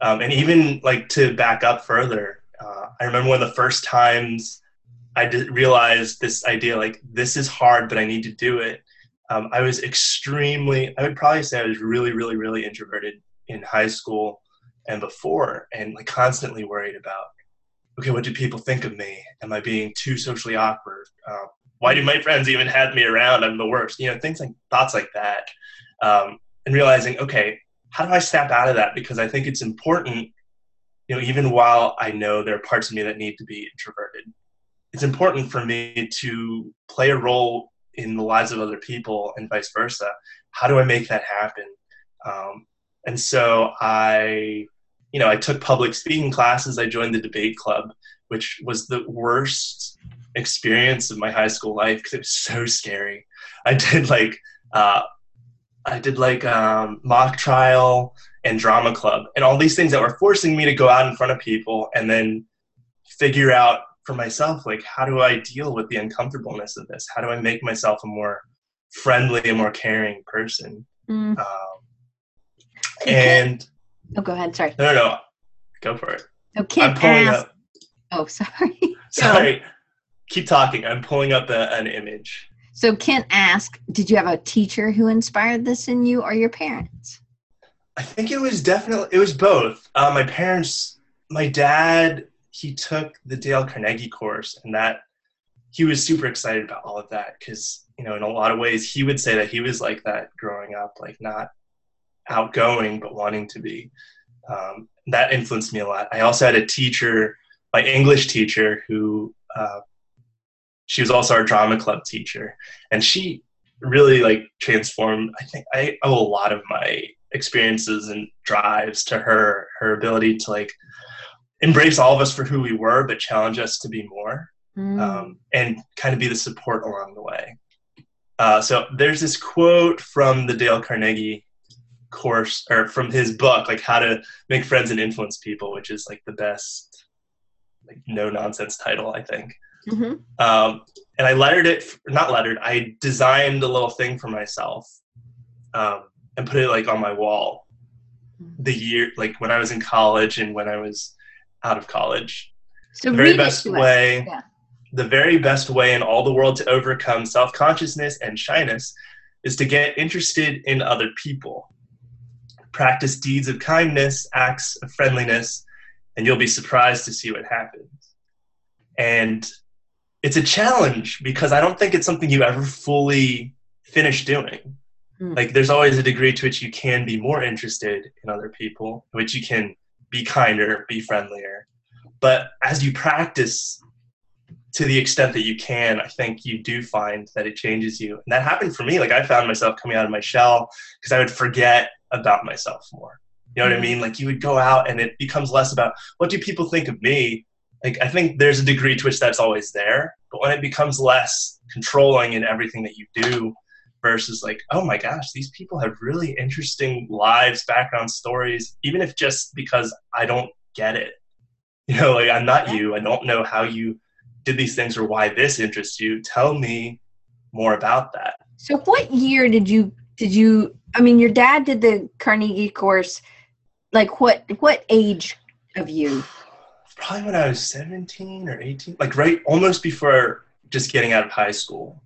Um, and even like to back up further, uh, I remember one of the first times I did realized this idea like this is hard, but I need to do it. Um, I was extremely, I would probably say I was really, really, really introverted in high school and before, and like constantly worried about, okay, what do people think of me? Am I being too socially awkward? Um, why do my friends even have me around? I'm the worst. You know, things like thoughts like that. Um, and realizing, okay, how do I snap out of that? Because I think it's important, you know, even while I know there are parts of me that need to be introverted, it's important for me to play a role in the lives of other people and vice versa. How do I make that happen? Um, and so I, you know, I took public speaking classes. I joined the debate club, which was the worst experience of my high school life because it was so scary. I did like uh, I did like um, mock trial and drama club and all these things that were forcing me to go out in front of people and then figure out for myself like how do I deal with the uncomfortableness of this? How do I make myself a more friendly and more caring person? Mm. Um, and oh, go ahead. Sorry. no, no, no, go for it. No, I'm pulling up. Oh, sorry. Sorry, keep talking. I'm pulling up a, an image. So Kent asked, did you have a teacher who inspired this in you or your parents? I think it was definitely it was both. Uh, my parents, my dad, he took the Dale Carnegie course, and that he was super excited about all of that because you know in a lot of ways he would say that he was like that growing up, like not outgoing but wanting to be. Um, that influenced me a lot. I also had a teacher, my English teacher, who uh, she was also our drama club teacher, and she really like transformed. I think I owe a lot of my experiences and drives to her her ability to like embrace all of us for who we were but challenge us to be more Mm. um, and kind of be the support along the way uh, so there's this quote from the dale carnegie course or from his book like how to make friends and influence people which is like the best like no nonsense title i think Mhm. um, and I lettered it, not lettered, I designed a little thing for myself um, and put it like on my wall. The year, like when I was in college and when I was out of college. So the very best way, Yeah. the very best way in all the world to overcome self consciousness and shyness is to get interested in other people. Practice deeds of kindness, acts of friendliness, and you'll be surprised to see what happens. And it's a challenge because I don't think it's something you ever fully finish doing. Mm. Like, there's always a degree to which you can be more interested in other people, which you can be kinder, be friendlier. But as you practice to the extent that you can, I think you do find that it changes you. And that happened for me. Like, I found myself coming out of my shell because I would forget about myself more. You know what I mean? Mm-hmm. Like, you would go out and it becomes less about what do people think of me? Like, I think there's a degree to which that's always there. But when it becomes less controlling in everything that you do, versus like, oh my gosh, these people have really interesting lives, background stories, even if just because I don't get it. You know, like I'm not you. I don't know how you did these things or why this interests you. Tell me more about that. So what year did you did you I mean your dad did the Carnegie course like what what age of you? Probably when I was 17 or 18, like right almost before just getting out of high school.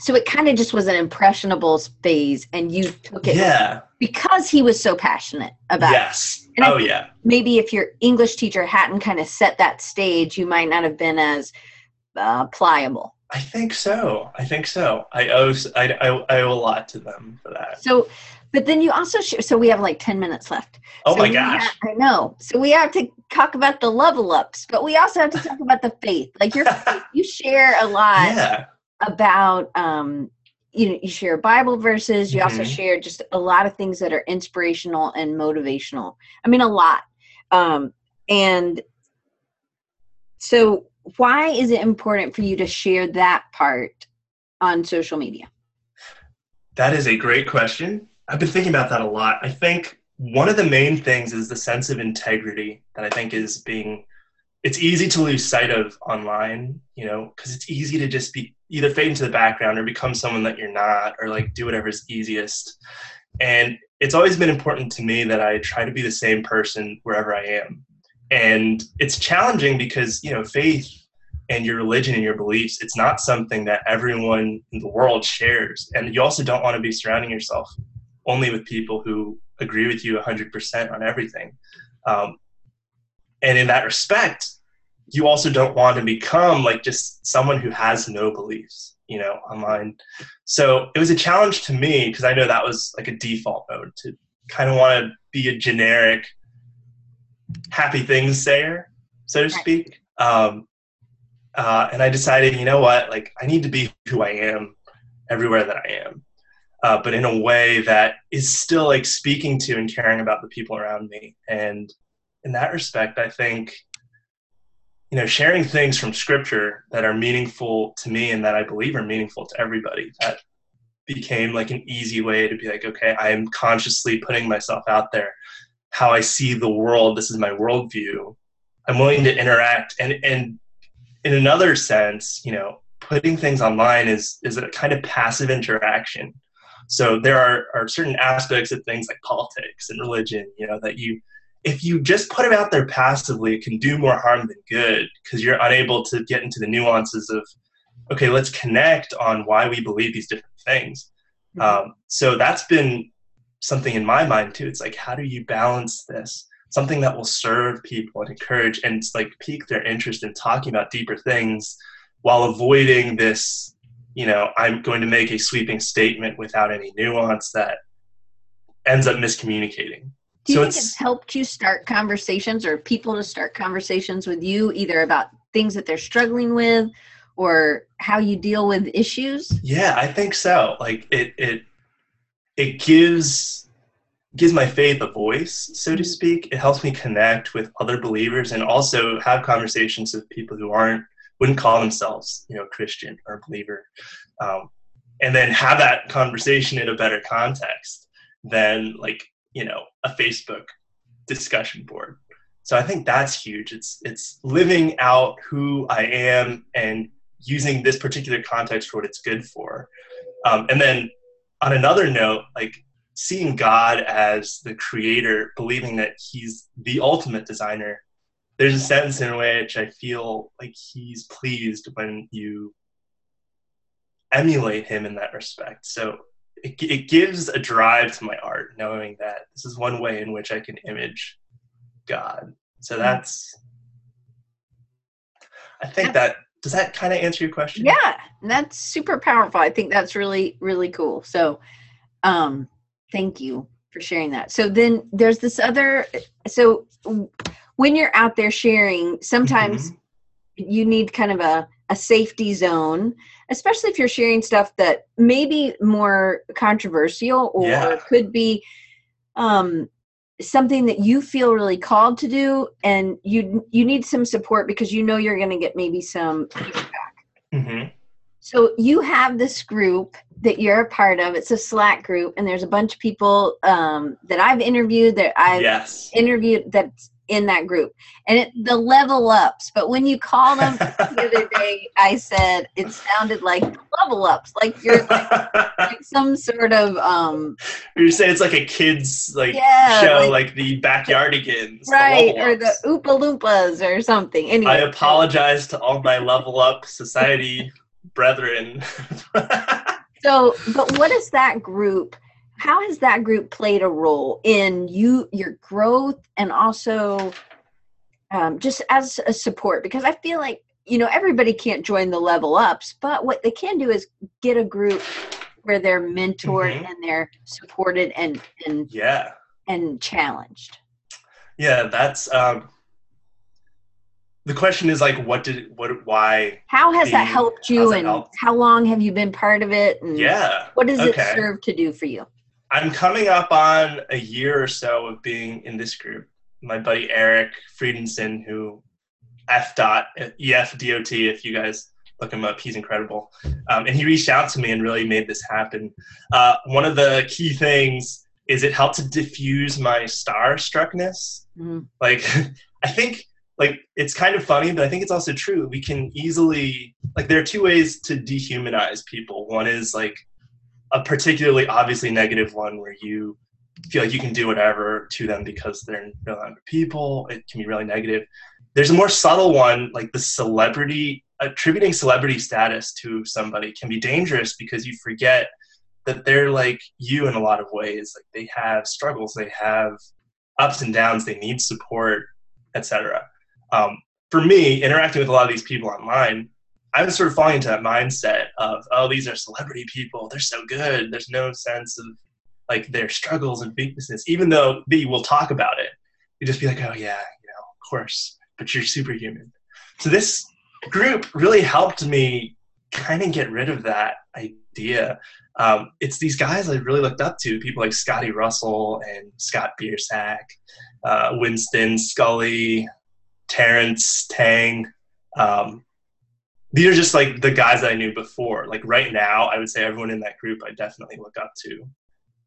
So it kind of just was an impressionable phase and you took it Yeah. because he was so passionate about it. Yes. And I Oh yeah. maybe if your English teacher hadn't kind of set that stage, you might not have been as uh, pliable. I think so. I think so. I owe I, I, I owe a lot to them for that. So, but then you also share. So we have like ten minutes left. Oh So my gosh. ha- I know. So we have to talk about the level ups, but we also have to talk about the faith. Like your, you share a lot yeah. about, um, you know, you share Bible verses. You also Mhm. share just a lot of things that are inspirational and motivational. I mean, a lot. Um, and so, why is it important for you to share that part on social media? That is a great question. I've been thinking about that a lot. I think one of the main things is the sense of integrity that I think is being it's easy to lose sight of online, you know, because it's easy to just be either fade into the background or become someone that you're not or like do whatever's easiest. And it's always been important to me that I try to be the same person wherever I am. And it's challenging because, you know, faith and your religion and your beliefs, it's not something that everyone in the world shares. And you also don't want to be surrounding yourself only with people who agree with you 100% on everything. Um, and in that respect, you also don't want to become like just someone who has no beliefs, you know, online. So it was a challenge to me because I know that was like a default mode to kind of want to be a generic happy things sayer, so to speak. Um, uh, and I decided, you know what, like I need to be who I am everywhere that I am, uh, but in a way that is still like speaking to and caring about the people around me. And in that respect, I think, you know, sharing things from scripture that are meaningful to me and that I believe are meaningful to everybody, that became like an easy way to be like, okay, I am consciously putting myself out there. How I see the world, this is my worldview. I'm willing to interact and and in another sense, you know, putting things online is is a kind of passive interaction. So there are, are certain aspects of things like politics and religion, you know, that you if you just put them out there passively, it can do more harm than good because you're unable to get into the nuances of, okay, let's connect on why we believe these different things. Um, so that's been something in my mind too. It's like, how do you balance this? Something that will serve people and encourage and like pique their interest in talking about deeper things while avoiding this, you know, I'm going to make a sweeping statement without any nuance that ends up miscommunicating. Do you So think it's- it's helped you start conversations or people to start conversations with you either about things that they're struggling with or how you deal with issues? Yeah, I think so. Like it it it gives gives my faith a voice, so to Mhm. speak. It helps me connect with other believers and also have conversations with people who aren't wouldn't call themselves, you know, Christian or believer. Um, and then have that conversation in a better context than like, you know, a Facebook discussion board. So I think that's huge. It's it's living out who I am and using this particular context for what it's good for. Um, and then on another note, like seeing God as the creator, believing that He's the ultimate designer, there's a sense in which I feel like He's pleased when you emulate Him in that respect. So it, it gives a drive to my art, knowing that this is one way in which I can image God. So mm-hmm. that's, I think that does that kind of answer your question? Yeah, that's super powerful. I think that's really really cool. So, um, thank you for sharing that. So then there's this other. So when you're out there sharing, sometimes mm-hmm. you need kind of a a safety zone, especially if you're sharing stuff that may be more controversial or yeah. could be um, something that you feel really called to do, and you you need some support because you know you're going to get maybe some feedback. Mm-hmm. So you have this group that you're a part of. It's a Slack group, and there's a bunch of people um, that I've interviewed that I've yes. interviewed that's in that group, and it, the level ups. But when you call them the other day, I said it sounded like level ups, like you're like, like some sort of. um You're saying it's like a kids like yeah, show, like, like the Backyardigans, right? The or the Oompa Loompas or something. Anyway, I apologize to all my level up society brethren. so, but what is that group? How has that group played a role in you, your growth, and also um, just as a support? Because I feel like you know everybody can't join the level ups, but what they can do is get a group where they're mentored mm-hmm. and they're supported and and yeah and challenged. Yeah, that's um, the question is like what did what why how has the, that helped you and helped? how long have you been part of it? And yeah. what does okay. it serve to do for you? I'm coming up on a year or so of being in this group. My buddy eric Friedensohn who f dot ef dot if you guys look him up he's incredible. Um, and he reached out to me and really made this happen. Uh, one of the key things is it helped to diffuse my starstruckness. Mm-hmm. like i think like it's kind of funny, but I think it's also true. We can easily like there are two ways to dehumanize people. One is like a particularly obviously negative one where you feel like you can do whatever to them because they're no longer people. It can be really negative. There's a more subtle one, like the celebrity attributing celebrity status to somebody can be dangerous because you forget that they're like you in a lot of ways. Like they have struggles, they have ups and downs, they need support, etc um, for me, interacting with a lot of these people online, I was sort of falling into that mindset of, oh, these are celebrity people. They're so good. There's no sense of like their struggles and weaknesses, even though they will talk about it. You just be like, oh yeah, you know, of course, but you're superhuman. So this group really helped me kind of get rid of that idea. Um, it's these guys I really looked up to, people like Scotty Russell and Scott Biersack, uh, Winston Scully, Terrence, Tang. Um, these are just like the guys that I knew before. Like right now, I would say everyone in that group I definitely look up to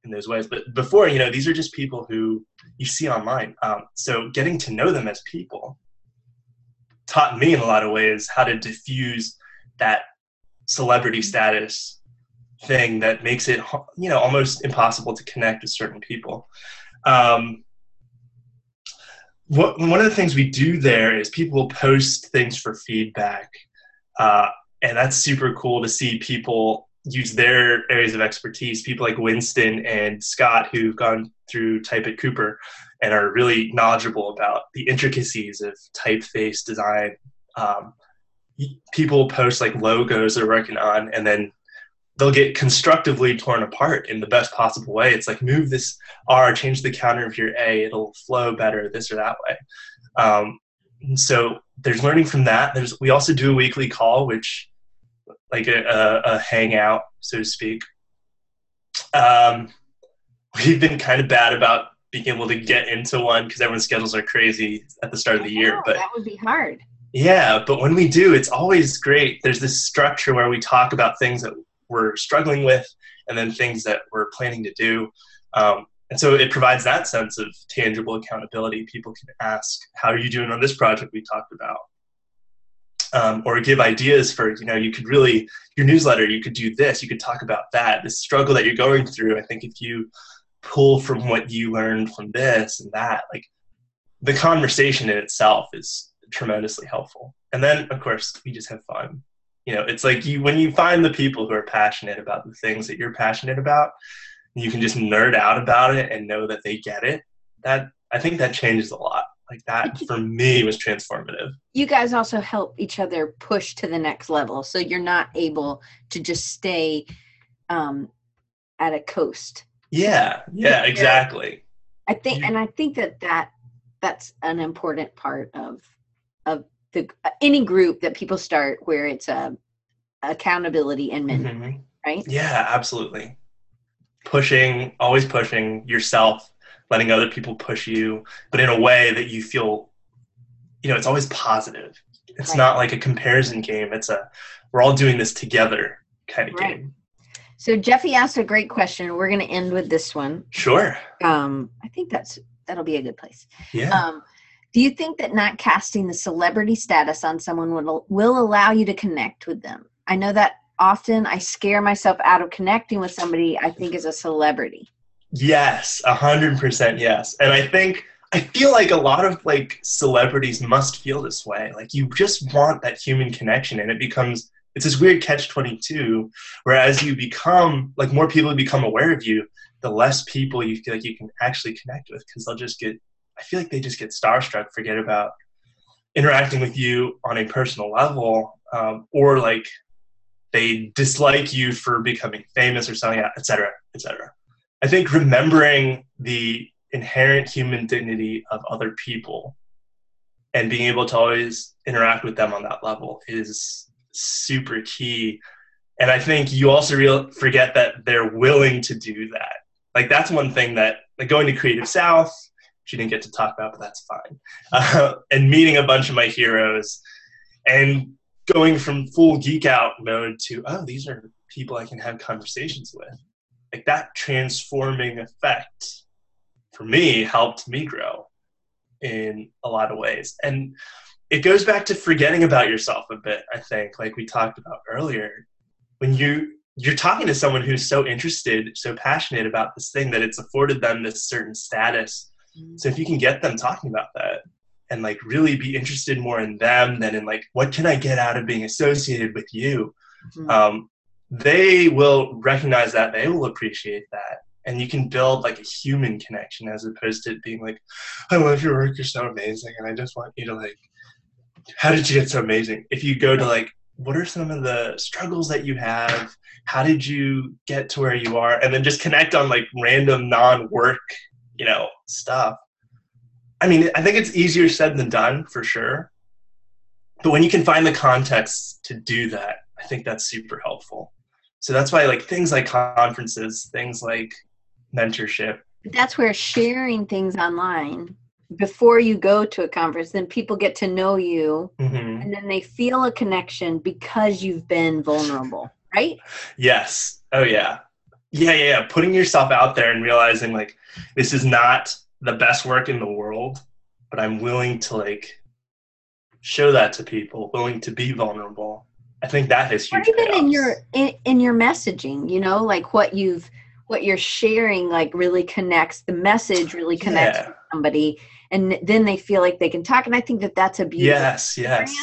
in those ways. But before, you know, these are just people who you see online. Um, so getting to know them as people taught me in a lot of ways how to diffuse that celebrity status thing that makes it, you know, almost impossible to connect with certain people. Um, what, one of the things we do there is people will post things for feedback. Uh, and that's super cool to see people use their areas of expertise. People like Winston and Scott, who've gone through type at Cooper and are really knowledgeable about the intricacies of typeface design. Um, people post like logos they're working on, and then they'll get constructively torn apart in the best possible way. It's like move this R, change the counter of your A, it'll flow better this or that way. Um, so there's learning from that. There's we also do a weekly call, which like a, a, a hangout, so to speak. Um, we've been kind of bad about being able to get into one because everyone's schedules are crazy at the start of the year. But that would be hard. Yeah, but when we do, it's always great. There's this structure where we talk about things that we're struggling with, and then things that we're planning to do. Um, and so it provides that sense of tangible accountability. People can ask, "How are you doing on this project we talked about?" Um, or give ideas for you know you could really your newsletter you could do this you could talk about that this struggle that you're going through i think if you pull from what you learned from this and that. Like the conversation in itself is tremendously helpful. And then, of course, we just have fun. You know, it's like you when you find the people who are passionate about the things that you're passionate about, you can just nerd out about it and know that they get it. That I think that changes a lot. Like that for me was transformative. You guys also help each other push to the next level, so you're not able to just stay um, at a coast. Yeah, yeah, exactly. I think, and I think that that that's an important part of of the any group that people start where it's a accountability and mentoring, mm-hmm. right? Yeah, absolutely. Pushing, always pushing yourself, letting other people push you, but in a way that you feel, you know, it's always positive. It's right. not like a comparison game. It's a we're all doing this together kind of right. game. So Jeffy asked a great question. We're going to end with this one. Sure. Um, I think that's that'll be a good place. Yeah. Um, do you think that not casting the celebrity status on someone will will allow you to connect with them? I know that often I scare myself out of connecting with somebody I think is a celebrity. Yes, a hundred percent yes. And I think I feel like a lot of like celebrities must feel this way. Like you just want that human connection and it becomes it's this weird catch 22 where as you become like more people become aware of you the less people you feel like you can actually connect with because they'll just get i feel like they just get starstruck forget about interacting with you on a personal level um, or like they dislike you for becoming famous or something etc etc i think remembering the inherent human dignity of other people and being able to always interact with them on that level is super key. And I think you also real, forget that they're willing to do that. Like that's one thing that like going to Creative South, you didn't get to talk about, but that's fine. Uh, and meeting a bunch of my heroes and going from full geek out mode to, oh, these are people I can have conversations with. Like that transforming effect for me helped me grow in a lot of ways. And it goes back to forgetting about yourself a bit i think like we talked about earlier when you you're talking to someone who's so interested so passionate about this thing that it's afforded them this certain status. So if you can get them talking about that and like really be interested more in them than in like what can i get out of being associated with you mm-hmm. um, they will recognize that they will appreciate that and you can build like a human connection as opposed to being like i love your work you're so amazing and i just want you to like how did you get so amazing? If you go to like, what are some of the struggles that you have? How did you get to where you are? And then just connect on like random non-work, you know, stuff. I mean, I think it's easier said than done for sure. But when you can find the context to do that, I think that's super helpful. So that's why like things like conferences, things like mentorship. That's where sharing things online before you go to a conference then people get to know you mm-hmm. and then they feel a connection because you've been vulnerable right yes oh yeah yeah yeah yeah. Putting yourself out there and realizing like this is not the best work in the world but i'm willing to like show that to people willing to be vulnerable. I think that has huge or even in your in, in your messaging you know like what you've what you're sharing like really connects the message really connects yeah. somebody and then they feel like they can talk and i think that that's a beautiful yes yes.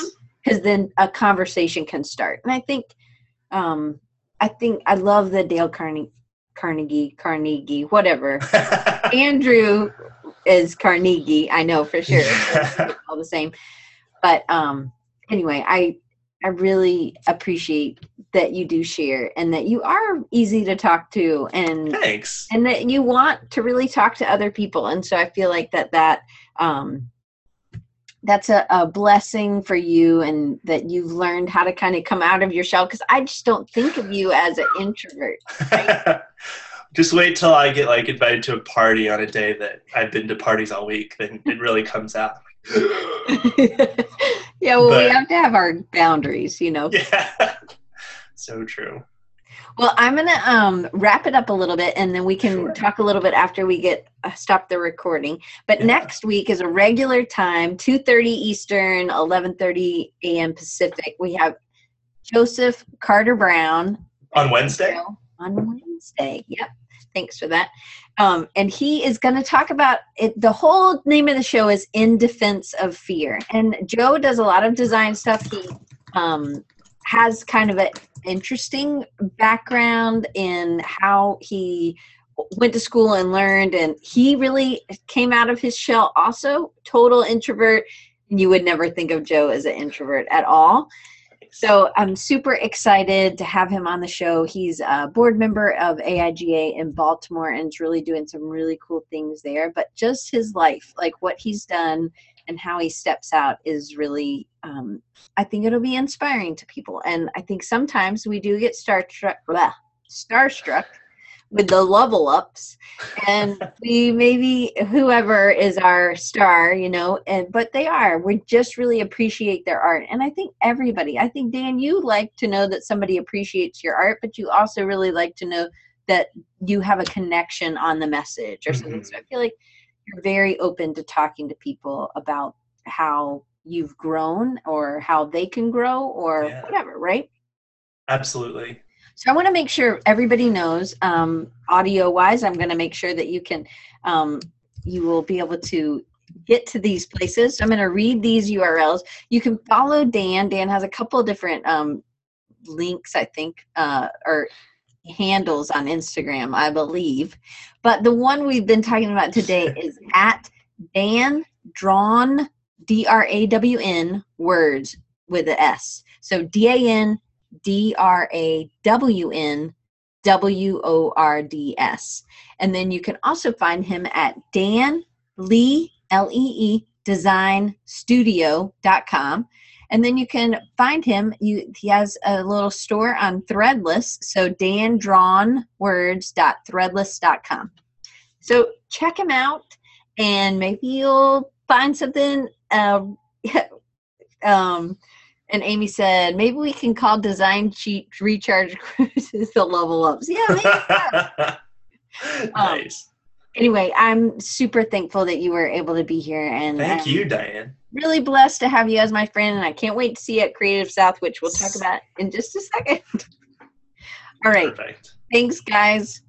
because then a conversation can start. And i think um i think i love the dale carnegie carnegie carnegie whatever. Andrew is carnegie i know for sure. All the same. But um anyway i i really appreciate that you do share and that you are easy to talk to and thanks. and that you want to really talk to other people. And so i feel like that that um that's a, a blessing for you and that you've learned how to kind of come out of your shell because i just don't think of you as an introvert right? just wait till i get like invited to a party on a day that i've been to parties all week then it really comes out yeah well but, we have to have our boundaries you know yeah so true. Well, I'm going to um, wrap it up a little bit and then we can sure. talk a little bit after we get uh, stop the recording. But yeah. next week is a regular time, 2:30 Eastern, 11:30 a.m. Pacific. We have Joseph Carter Brown on Wednesday. On Wednesday. Yep. Thanks for that. Um, and he is going to talk about it. The whole name of the show is In Defense of Fear. And Joe does a lot of design stuff. He um, has kind of an interesting background in how he went to school and learned. And he really came out of his shell also, total introvert. You would never think of Joe as an introvert at all. So I'm super excited to have him on the show. He's a board member of AIGA in Baltimore and is really doing some really cool things there. But just his life, like what he's done and how he steps out, is really, um, I think it'll be inspiring to people. And I think sometimes we do get starstruck, blah, starstruck with the level ups and we maybe whoever is our star you know and but they are we just really appreciate their art and i think everybody i think dan you like to know that somebody appreciates your art but you also really like to know that you have a connection on the message or something mm-hmm. so i feel like you're very open to talking to people about how you've grown or how they can grow or yeah. whatever right absolutely so I want to make sure everybody knows, um, audio wise, I'm going to make sure that you can, um, you will be able to get to these places. So I'm going to read these URLs. You can follow Dan. Dan has a couple different um, links, I think, uh, or handles on Instagram, I believe. But the one we've been talking about today is at Dan Drawn D R A W N words with an S. So D A N D R A W N W O R D S. And then you can also find him at Dan Lee, L E E, Design Studio.com. And then you can find him. You, he has a little store on Threadless. So dandrawnwords.threadless.com. So check him out and maybe you'll find something uh, um, and Amy said, maybe we can call design cheat recharge cruises the level ups. Yeah, um, nice. Um, anyway, I'm super thankful that you were able to be here, and thank you, Diane. Really blessed to have you as my friend, and I can't wait to see you at Creative South, which we'll talk about in just a second. All right. Perfect. Thanks, guys.